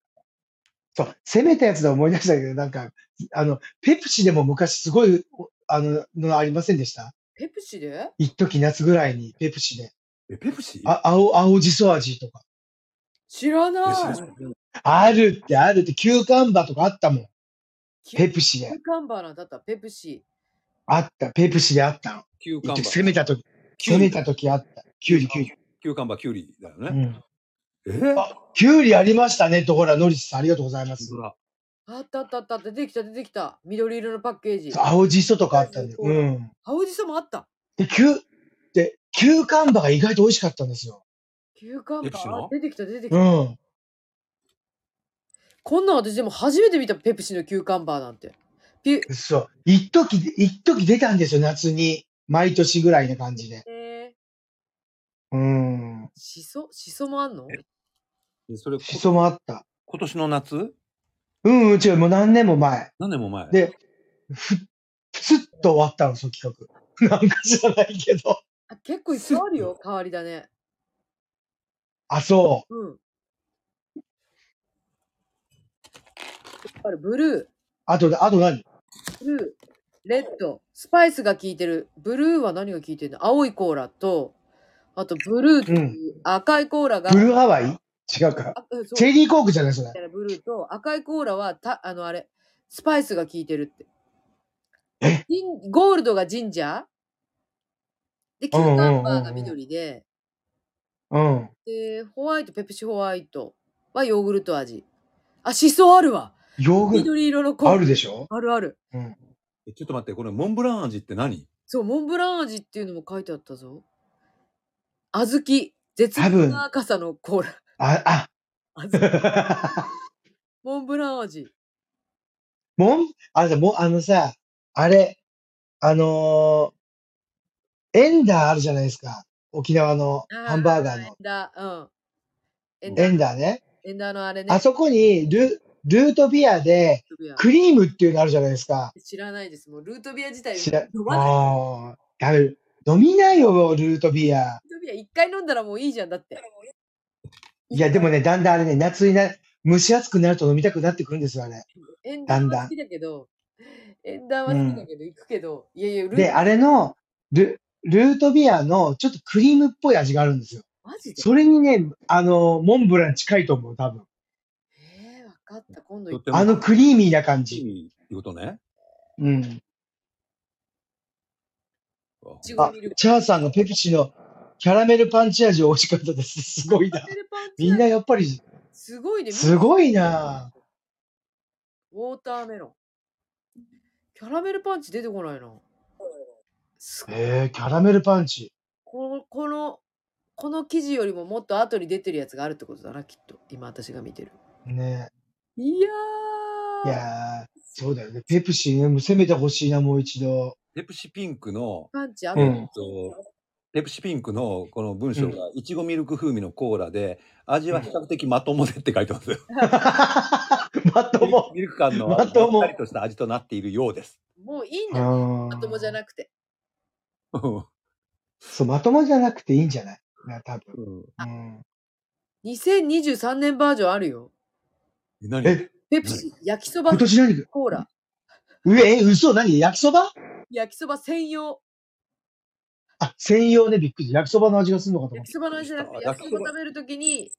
そう、攻めたやつで思い出したけど、なんか、あの、ペプシでも昔すごい、おあの、のありませんでした？ペプシで？一時夏ぐらいにペプシで。え、ペプシあ、青、青じそ味とか。知らない。あるってあるって、 cucumberとかあったもん。キペプシでュー。カンバーなんだった。ペプシ。あった。ペプシであったの。 cucumber。攻めた時、キュウリ攻めた時あった。キュウリ、キュウリ。 cucumber、キュウリだよね。うん。え？あ、キュウリありましたねと、ほら、ノリスさん、ありがとうございますあったあったあった。出てきた出てきた。緑色のパッケージ。青じそとかあったんだよ。うん。青じそもあった。で、キュ、で、 cucumberが意外と美味しかったんですよ。 cucumber？ペプシの？ー。あ出てきた出てきうた。ん。こんなん私でも初めて見たペプシのキューカンバーなんて。ピュそう。一時、一時出たんですよ、夏に。毎年ぐらいな感じで。えうん。ー、しそ？しそもあんの？でそれ、こしそもあった。今年の夏？うん、うん、違う、もう何年も前。何年も前？で、ふ、ふつっと終わったの、その企画。なんか知らないけど。あ結構いっぱいあるよ。変わりだね。あ、そうん。やっぱりブルー。う。あとで、あと何？ブルー、レッド、スパイスが効いてる。ブルーは何が効いてるの？青いコーラと、あとブルーっていう赤いコーラが、ブルーハワイ？違うか。チェリーコークじゃないそれブルーと赤いコーラはたあのあれスパイスが効いてるってえ？ゴールドがジンジャー？でキューカンバーが緑で、うん。でホワイトペプシホワイトはヨーグルト味。あしそあるわ。ヨーグル緑色のコートあラるでしょ？あるある。うん。えちょっと待って、これ、モンブラン味って何？そうモンブラン味っていうのも書いてあったぞ。小豆。絶妙な赤さのコーラ。あ、小豆。あ。モンブラン味。もん、あのさ、もう、あのさ、あれ、あのーエンダーあるじゃないですか。沖縄のハンバーガーのエン。ダーうんエンダエーね。エンダーのあれねあそこにル、ルートビアでクリームっていうのあるじゃないですか。知らないです。もうルートビア自体知ら、飲まない。ああ、やめる。飲みないよ、ルートビア。ルートビア一回飲んだらもういいじゃん、だって。いや、でもね、だんだんあれね、夏にな、蒸し暑くなると飲みたくなってくるんですよ、あれ。エンダーだんだんは好きだけど、エンダーは好きだけど、行くけど、いやいや、ルーで、あれの、ル、ルートビアのちょっとクリームっぽい味があるんですよ。マジで？それにね、あの、モンブラン近いと思う、多分。えー、わかった、今度とてもあのクリーミーな感じ。いいいうことね。うん。あチャーさんがペプシのキャラメルパンチ味美味しかったです。すごいな。みんなやっぱり、すごいね。すごいな。ウォーターメロン。キャラメルパンチ出てこないな。すごいえー、キャラメルパンチ。この、この、この記事よりももっと後に出てるやつがあるってことだな、きっと。今私が見てる。ねいやー。いやー、そうだよね。ペプシね、もう攻めてほしいな、もう一度。ペプシピンクの、パンチある、うん。とペプシピンクのこの文章が、いちごミルク風味のコーラで、味は比較的まともでって書いてますよ。まとも。ミルク感のまともあっさりとした味となっているようです。もういいんうだまともじゃなくて。そう、まともじゃなくていいんじゃない？な、多分。うんうん。2023年バージョンあるよ。何？え、ペプシ、焼きそば今年何？コーラ。うえ、嘘何？焼きそば？焼きそば専用。あ、専用でびっくり。焼きそばの味がするのかと思っ焼きそばの味じゃなくて、あ焼きそば食べるときに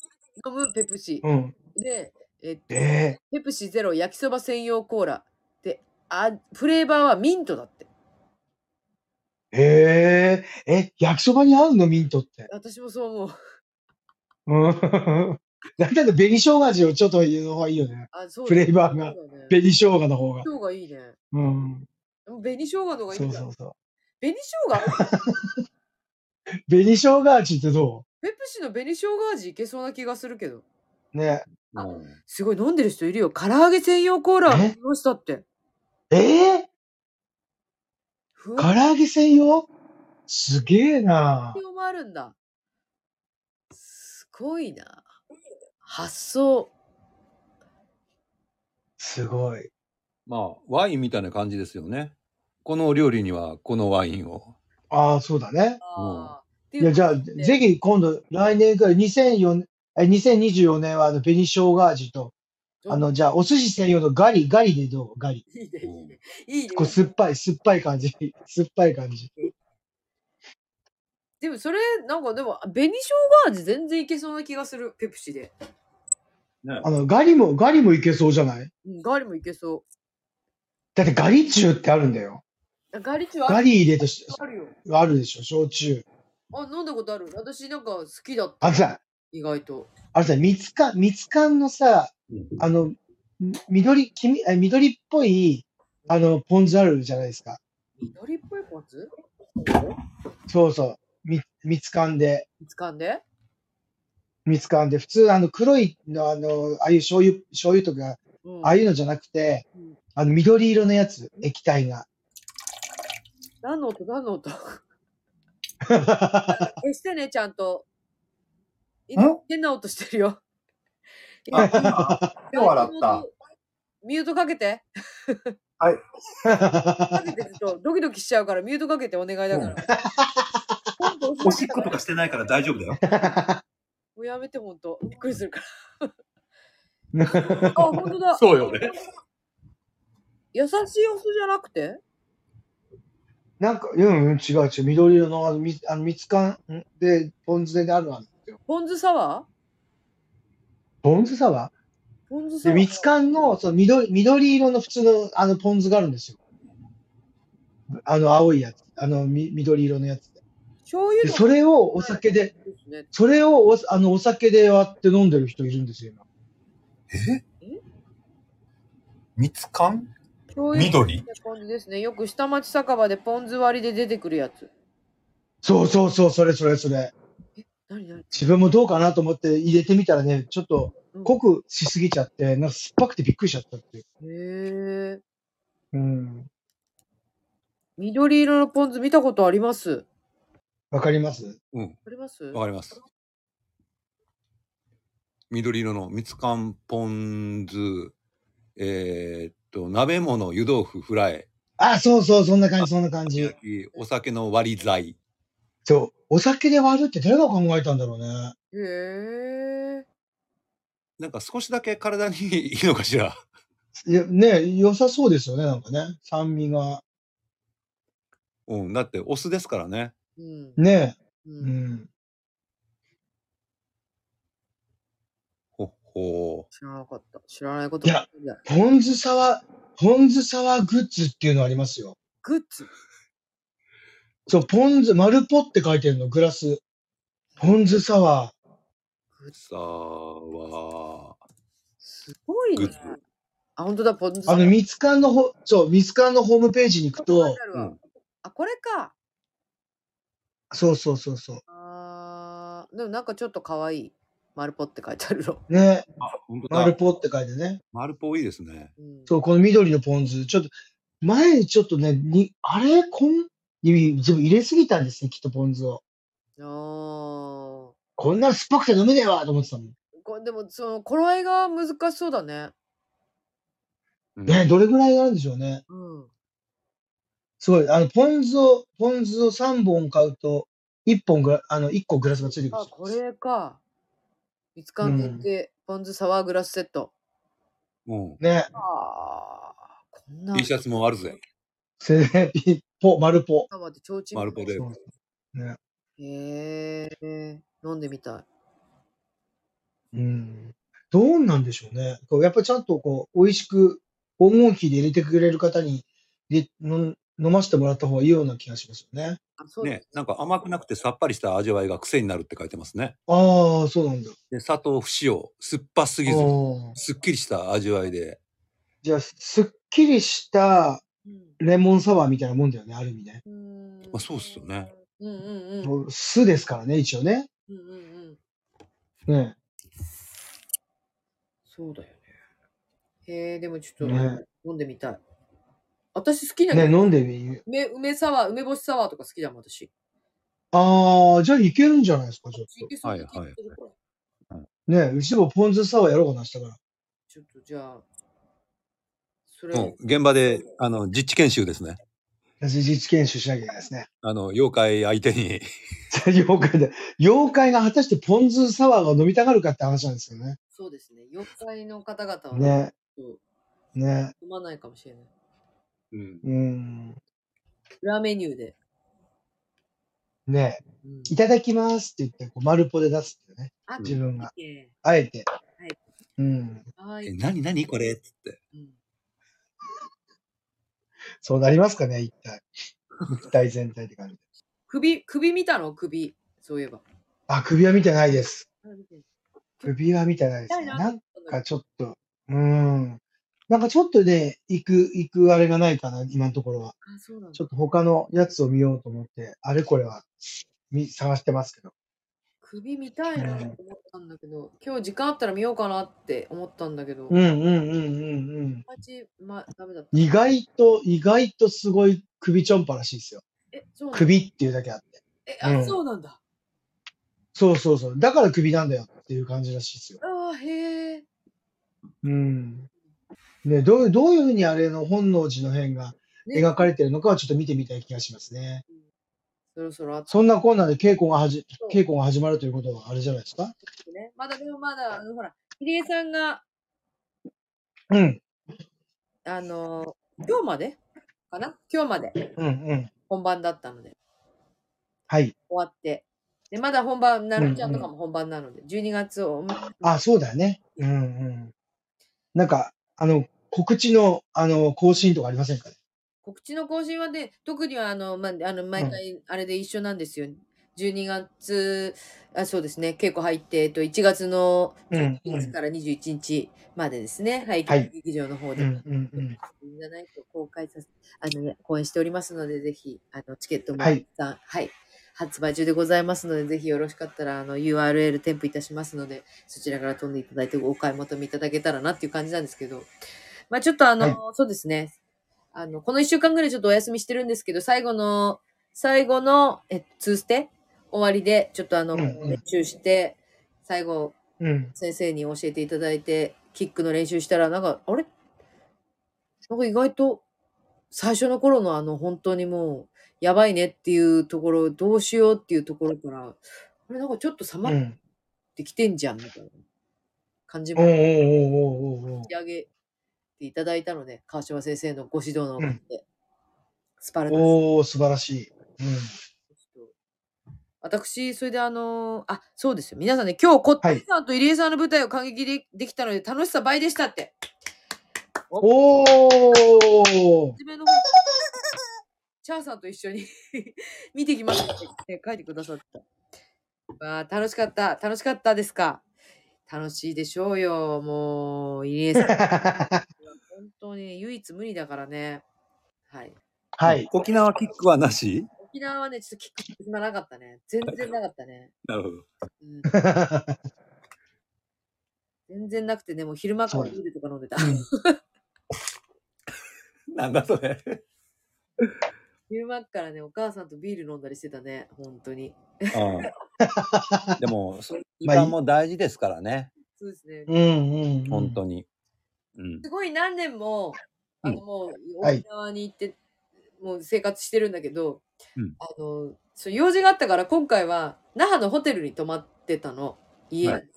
飲むペプシた。。うん。で、えっと、えペプシゼロ焼きそば専用コーラ。で、あフレーバーはミントだって。ー、えー、え、焼きそばに合うの？ミントって。私もそう思う。うん。な んだって紅生姜味をちょっと言うの方がいいよね。あ、そうフレーバーがね。紅生姜の方が。生姜いいね。うん。紅生姜の方がいい。そうそうそう。紅生姜？紅生姜味ってどペプシの紅生姜味いけそうな気がするけど。うね。あうんすごい飲んでる人いるよ。唐揚げ専用コーラえ？飲みましたって。え？ー、ふ唐揚げ専用？すげえな用もあるんだ。すごいな。発想。すごい。まあ、ワインみたいな感じですよね。このお料理にはこのワインを。ああ、そうだね。あーいや、じゃあ、ぜひ今度、来年から2004え2024年はあの紅生姜味と、あの、じゃあ、お寿司専用のガリ、ガリでどう？ガリ。いいね、いいね。いいねこう、酸っぱい、酸っぱい感じ。酸っぱい感じ。でもそれ、なんかでも、紅生姜味全然いけそうな気がする。ペプシで。ねあの、ガリも、ガリもいけそうじゃない？うん、ガリもいけそだってガリ中ってあるんだよ。う。ガリチはガリ入れとしあるよ。あるでしょ、焼酎。あ、飲んだことある。私なんか好きだった。あのさ、意外と。あのさ、蜜缶、蜜缶のさ、うんあの、み緑、黄みえ緑っぽい、あの、ポン酢あるじゃないですか。緑っぽいポン酢そうそう。み蜜缶で。掴んで？蜜缶で。普通、あの、黒いの、あの、ああいう醤油、醤油とか、うん。ああいうのじゃなくて、うんあの、緑色のやつ、液体が。何の音何の音？消してね、ちゃんと。変な音してるよ。あ手を洗った。ミュートかけて。はい。かけてちょっとドキドキしちゃうからミュートかけてお願いだから。おしっことかしてないから大丈夫だよ。もうやめてほんと。びっくりするから。あ、ほんとだ。そうよね。優しいお酢じゃなくて？なんか、うん、うん、違う違う。緑色の、あの、みあの蜜缶で、ポン酢であるんですよ。ポン酢サワポン酢サワー？ポン酢ーで、サワー蜜缶の、その緑、緑色の普通の、あの、ポン酢があるんですよ。あの、青いやつ。あの、み緑色のやつで。で、醤油のそれをお酒で、ですね。それをお、あの、お酒で割って飲んでる人いるんですよ、今。え？醤油緑？って感じですね。よく下町酒場でポン酢割りで出てくるやつ。そうそうそう、それそれそれ。自分もどうかなと思って入れてみたらね、ちょっとうん濃くしすぎちゃって、なんか酸っぱくてびっくりしちゃったっていう。へえ。うん。緑色のポン酢見たことあります？わかります？うん。あります？わかります。緑色の蜜缶ポン酢、えーっと、鍋物、湯豆腐、フライ、あ、そうそう、そんな感じ、そんな感じ。お酒の割り剤。そう。お酒で割るって誰が考えたんだろうね。へえ。なんか少しだけ体にいいのかしら。いや、ね、良さそうですよね、なんかね。酸味が。うん。だってお酢ですからね。うん。ね。う。うんん。ほ、ほ知らなかった。知らないこといや。ポン酢サワー、ポン酢サワーグッズっていうのありますよ。グッズ？そう、ポン酢、丸ポって書いてるの、グラス。ポン酢サワグッう。さあは、すごいね。あ、本当だ、ポン酢ー。あの、ミツカンのほ、そう、ミツカンのホームページに行くと、うんあ、これか。そうそうそうそあーでもなんかちょっと可愛い。丸ポって書いてあるの。う。ね、あ、本当だ。丸ポって書いてね。丸ポいいですね。うんそう、この緑のポン酢。ちょっと、前にちょっとね、に、あれこん、に自分入れすぎたんですね、きっとポン酢を。あーこんなの酸っぱくて飲めねえわと思ってたもん。これでもその頃合いが難しそうだね。うんね、どれぐらいあるんでしょうね。うん。すごい。あの、ポン酢を、ポン酢を3本買うと、1本グラ、あの、1個グラスがついてくるんあ、ですよ。これか。ミツカン限定、ポン酢サワーグラスセット。うん。ね。ああ、こんな。T シャツもあるぜ。ポ、丸ポ。あ待って、ちょうちん。丸ポで。ね。へえ、飲んでみたい。うん。どうなんでしょうね。こうやっぱちゃんとこう、美味しく、黄金比で入れてくれる方に、で、の飲ませてもらった方がいいような気がしますよね。あ、そうだね、なんか甘くなくてさっぱりした味わいが癖になるって書いてますね。ああ、そうなんだ。で、砂糖不使用、酸っぱすぎず、すっきりした味わいで。じゃあ、すっきりしたうんレモンサワーみたいなもんだよね、ある意味ね。まあそうっすよね。うんうんうん。もう酢ですからね、一応ね。うんうんうん。ね。そうだよね。へえ、でもちょっとね飲んでみたい。私好きなね、の。飲んでみる。梅梅サワー、梅干しサワーとか好きだもん、私。ああ、じゃあいけるんじゃないですか、ちょっいけそうなはいはい気がするからと。ね、うちでもポン酢サワーやろうかな、したから。ちょっとじゃあ、それもう現場で、あの、実地研修ですね。私実研修しなきゃいけないですね。あの、妖怪相手に。妖怪で。妖怪が果たしてポン酢サワーが飲みたがるかって話なんですけどね。そうですね。妖怪の方々はね、ね。と飲まないかもしれない。うん。うん。裏メニューで。ね。うんいただきますって言って、こう丸ポで出すってね。あ自分が。あえて。いうん。はいえ、。なになにこれっつって。うんそうなりますかね、一体。一体全体って感じで。首、首見たの？首。そういえば。あ、首は見てないです。首は見てないですね。ななんかちょっと、うーん。なんかちょっとね、行く、行くあれがないかな、今のところは。ちょ。っと他のやつを見ようと思って、あれこれは、み、探してますけど。首見たいなと思ったんだけど、今日時間あったら見ようかなって思ったんだけど、うんうんうんうんうん。ま、ダメだった。意外と、意外とすごい首ちょんぱらしいですよ。え、そう。首っていうだけあって。え、あ、うんそうなんだ。そうそうそう。だから首なんだよっていう感じらしいですよ。ああ、へえ。うん。ね、どういう、どういうふうにあれの本能寺の変がね描かれてるのかはちょっと見てみたい気がしますね。そろそろそんなこんなで稽古がはじ、稽古が始まるということはあれじゃないですか？ね。まだでもまだ、あのほら、入江さんが、うん。あの、今日まで？かな？今日までうんうん。本番だったので、はい。終わって。で、まだ本番、なるちゃんとかも本番なので、12月を、あ、そうだよね。うんうん。なんか、あの、告知の、あの、更新とかありませんかね？告知の更新はね、特にはあの、まあ、あの毎回あれで一緒なんですよ。12月、あそうですね、稽古入って、えっと、1月のうん1日から21日までですね、はい、はい。劇場の方で、うんうんうん。いいんじゃないと公開させ、あの、ね、公演しておりますので、ぜひ、あの、チケットも、はい。さんはい、発売中でございますので、ぜひよろしかったら、あの、URL 添付いたしますので、そちらから飛んでいただいてお買い求めいただけたらなっていう感じなんですけど、まあちょっとあの、はい。そうですね、あの、この一週間ぐらいちょっとお休みしてるんですけど、最後の、最後の、え、ツーステ終わりで、ちょっとあの、うんうん。練習して、最後、うん。先生に教えていただいて、キックの練習したら、なんか、あれ？なんか意外と、最初の頃のあの、本当にもう、やばいねっていうところ、どうしようっていうところから、あれなんかちょっと冷まっうん。てきてんじゃん、みたいな感じも。仕上げていただいたので、川島先生のご指導のおかげで、スパルタスおー、素晴らしい。うん。私、それであのーあ、そうですよ。皆さんね、今日、こってはいさんと入江さんの舞台を感激でできたので、楽しさ倍でしたって。おー初めの方、チャーさんと一緒に 見てきましたって書いてくださった。わあ、楽しかった。楽しかったですか。楽しいでしょうよ。もう、入江さん。本当に唯一無二だからね。はい。はい。沖縄キックはなし？沖縄はね、ちょっとキック暇なかったね。全然なかったね。なるほど。うん、全然なくてね、もう昼間からビールとか飲んでた。なんだそれ。昼間からね、お母さんとビール飲んだりしてたね。本当に。うん。でも、そういう時間も大事ですからね。そうですね。うんうんうん。本当に。うんす。ごい何年も、あの、うんもう、はい沖縄に行って、もう生活してるんだけど、うんあの、そう、用事があったから、今回は、那覇のホテルに泊まってたの。家に。はい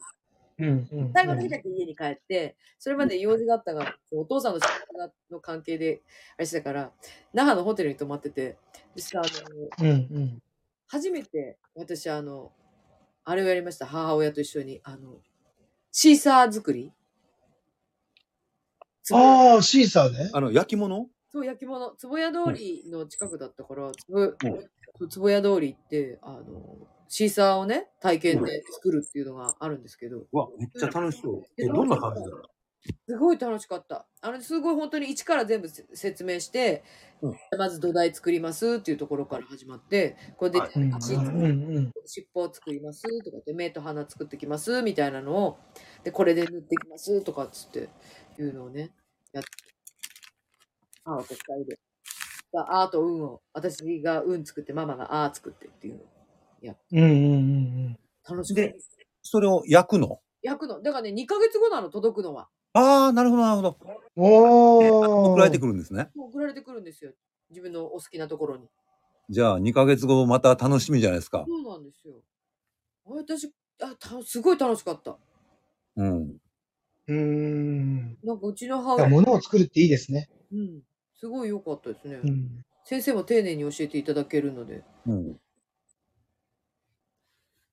うんうん。最後の日だけ家に帰って、それまで用事があったから、お父さんの仕事がの関係で、あれしてたから、那覇のホテルに泊まってて、そしあの、うんうん。初めて、私、あの、あれをやりました。母親と一緒に。あの、シーサー作り。ああ、シーサーね。あの、焼き物？そう、焼き物。坪屋通りの近くだったから、坪うん。そう坪屋通り行って、あの、シーサーをね、体験で作るっていうのがあるんですけど、うわ、めっちゃ楽しそう。ええ、どんな感じだろすごい楽しかった。あの、すごい本当に一から全部せ説明して、うん。まず土台作りますっていうところから始まって、これではい。うんうん足うん。うん。尻尾を作りますとか言って目と鼻作ってきますみたいなのをでこれで塗ってきますとかっつっていうのをねやってあーと二人であーと運を私が運作ってママがあー作ってっていうのをうんうんうん楽しくでそれを焼くの？焼くのだからね2ヶ月後なの届くのはああ、なるほど、なるほど。うん。おえー。送られてくるんですね。もう送られてくるんですよ自分のお好きなところにじゃあ、2ヶ月後また楽しみじゃないですか。そうなんですよ私あたすごい楽しかったうん。うーん。なんかうちの母親、物を作るっていいですね。うん、すごい良かったですね、うん。先生も丁寧に教えていただけるのでうん。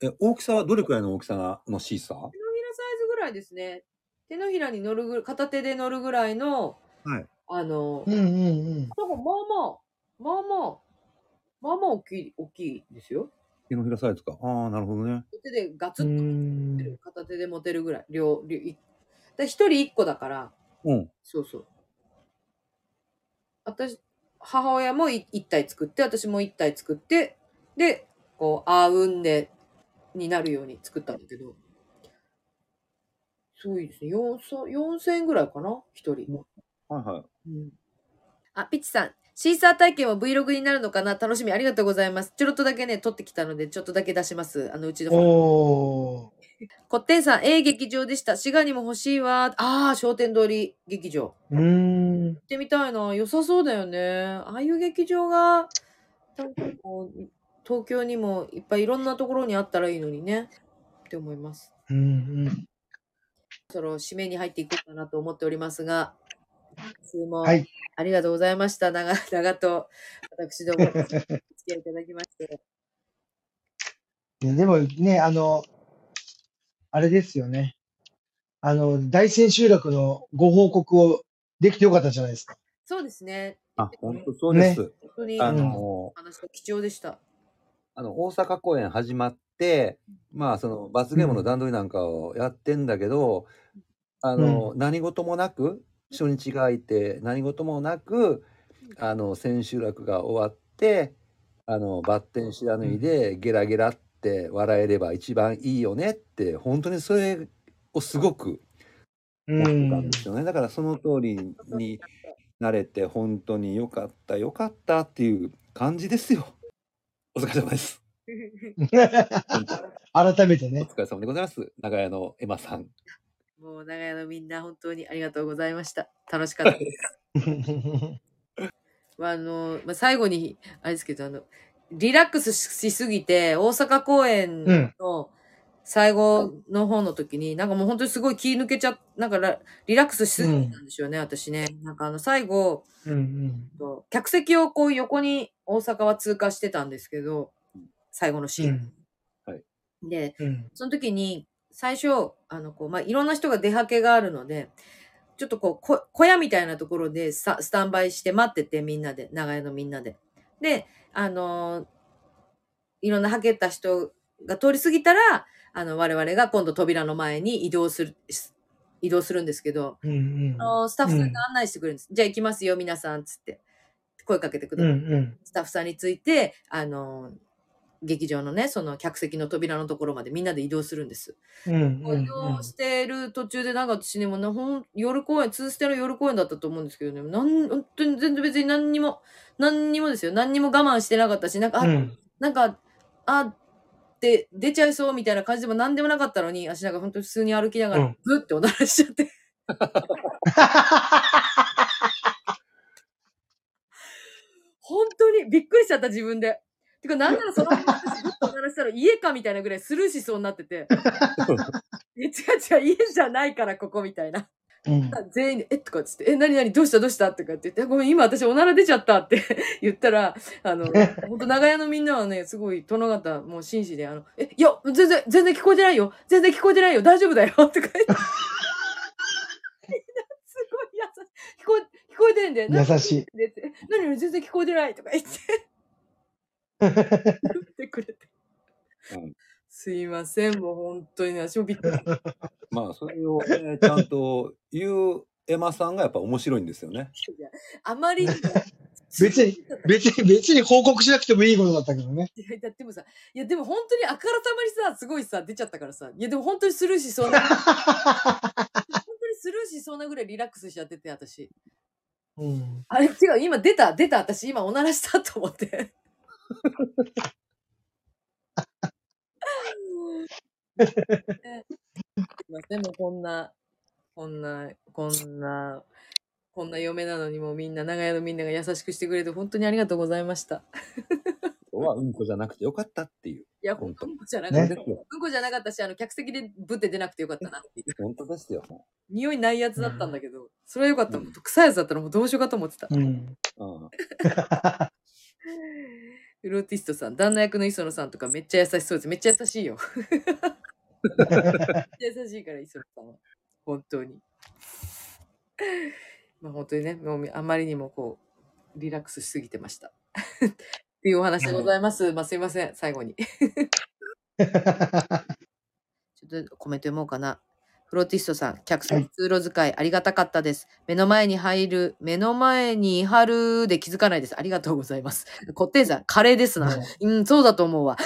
え、大きさはどれくらいの大きさがのシーサー？手のひらサイズぐらいですね。手のひらに乗るぐらい、片手で乗るぐらいの、はい。あの、うんうんうん。なんかまあまあ、まあまあ、まあまあ大きい、大きいですよ。手のひらサイズか。ああ、なるほどね。手でガツうッと持んてる、片手で持てるぐらい、両、両、いで一人一個だから、うん。そうそう。私、母親もい一体作って、私も一体作って、で、こう、あーうんで、になるように作ったんだけど、すごいですね。4000 4000円ぐらいかな？一人。はいはい。あ、ピッチさん。シーサー体験は Vlog になるのかな？楽しみ。ありがとうございます。ちょろっとだけね、撮ってきたので、ちょっとだけ出します。あの、うちの。おー。こってんさん、ええ劇場でした。滋賀にも欲しいわ。ああ、商店通り劇場。うーん。行ってみたいな。良さそうだよね。ああいう劇場が、なんかこう東京にもいっぱいいろんなところにあったらいいのにね。って思います。うんうん。そろ締めに入っていこうかなと思っておりますが、今週もはいありがとうございました。長 々と私どもお付き合いいただきまして。ねでもね、あの、あれですよね。あの、大千秋楽のご報告をできてよかったじゃないですか。そうですね。あ、本当そうです。本当にあおの、話が貴重でした。あの、大阪公演始まって、まあ、その、罰ゲームの段取りなんかをやってんだけど、あの、何事もなく、初日が空いて、何事もなく、あの、千秋楽が終わって、あの、バッテン知らぬいで、ゲラゲラって笑えれば一番いいよねって、本当にそれをすごくう思ってたんんで。すよね。だからその通りになれて、本当によかった、よかったっていう感じですよ。お疲れ様です。改めてね。疲れ様でございます。長屋のエマさん。もう長屋のみんな本当にありがとうございました。楽しかったです。まあ、あの、まあ、最後に、あれですけど、あの、リラックスしすぎて、大阪公演うんの最後の方の時に、なんかもう本当にすごい気抜けちゃっなんかラリラックスしすぎたんですよね、私ね。なんかあの、最後、うんうんと客席をこう横に大阪は通過してたんですけど、最後のシーン。うんで、うん。その時に、最初、あの、こう、まあ、いろんな人が出はけがあるので、ちょっとこう、こ小屋みたいなところでスタンバイして待ってて、みんなで、長屋のみんなで。で、あのーいろんなはけた人が通り過ぎたら、あの、我々が今度扉の前に移動する、し移動するんですけど、うんうん。あのスタッフさんが案内してくれるんです。じゃあ行きますよ、皆さん、つって。声かけてくだうんさい。うん。スタッフさんについて、あの、劇場のね、その客席の扉のところまでみんなで移動するんです。うんうん移動してる途中でなんか私ね、もうなほん夜公演、ツーステの夜公演だったと思うんですけどね、なん本当に全然別に何にも、何にもですよ。何にも我慢してなかったし、なんか、あ、うん。なんか、あって出ちゃいそうみたいな感じでも何でもなかったのに、私なんか本当に普通に歩きながらうん、ずっておならしちゃって。本当にびっくりしちゃった自分で。てか、なんならそのまま私らしたら家かみたいなぐらいスルーしそうになってて。え、違う違う、家じゃないからここみたいな。うん。全員で、えとかっつって、え、何何？どうしたどうした？とかって言って、ごめん、今私おなら出ちゃったって 言ったら、あの、本当長屋のみんなはね、すごい殿方、もう紳士で、あの、え、いや、全然、全然聞こえてないよ全然聞こえてないよ大丈夫だよとか言って。みんなすごい優しい。聞こえ、聞こえてんだよ。優しい。何々全然聞こえてないとか言って。言ってくれて。うんすいません、もう本当にね、私もびっくり。まあ、それを、ね、ちゃんと言うエマさんがやっぱ面白いんですよね。あまりにも 別に、別に、別に報告しなくてもいいことだったけどね。いや、だってもさ、いや、でも本当にあからさまにさ、すごいさ、出ちゃったからさ、いや、でも本当にスルーしそうな、本当にスルーしそうなぐらいリラックスしちゃってて、私。うん。あれ、違う、今出た、出た、私今おならしたと思って。ねすいません、もうこんな、こんな、こんな、こんな嫁なのにもうみんな、長屋のみんなが優しくしてくれて、本当にありがとうございました。今日はうんこじゃなくてよかったっていう。いや、本当うんこじゃなかった。ねですよ。うんこじゃなかったし、あの、客席でぶって出なくてよかったなっていう。本当ですよ。匂いないやつだったんだけど、それはよかった。もっと臭いやつだったらもうどうしようかと思ってた。うん。うん。フローティストさん、旦那役の磯野さんとかめっちゃ優しそうです。めっちゃ優しいよ。めっちゃ優しいから、磯野さんは。本当に。まあ本当にね、もうあまりにもこう、リラックスしすぎてました。っていうお話でございます。まあすいません、最後に。ちょっとコメント読もうかな。フローティストさん、客席通路使いありがたかったです。目の前に入る、目の前に貼るで気づかないです。ありがとうございます。こってんさん、カレーですな。うん、そうだと思うわ。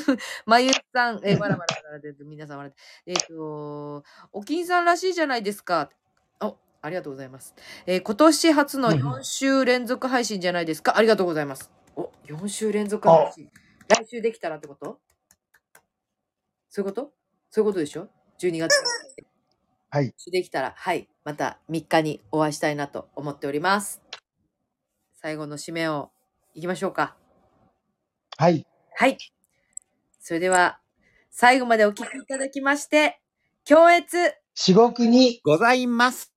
まゆさん、えー、わらわらわらで、皆さんえっ、と、おきんさんらしいじゃないですか。お、ありがとうございます。えー今年初のうん4週連続配信じゃないですか。ありがとうございます。お、4週連続配信。来週できたらってこと？そういうこと？そういうことでしょ ?12 月。はい。できたら、はい。また3日にお会いしたいなと思っております。最後の締めをいきましょうか。はい。はい。それでは、最後までお聞きいただきまして、強越至極にございます。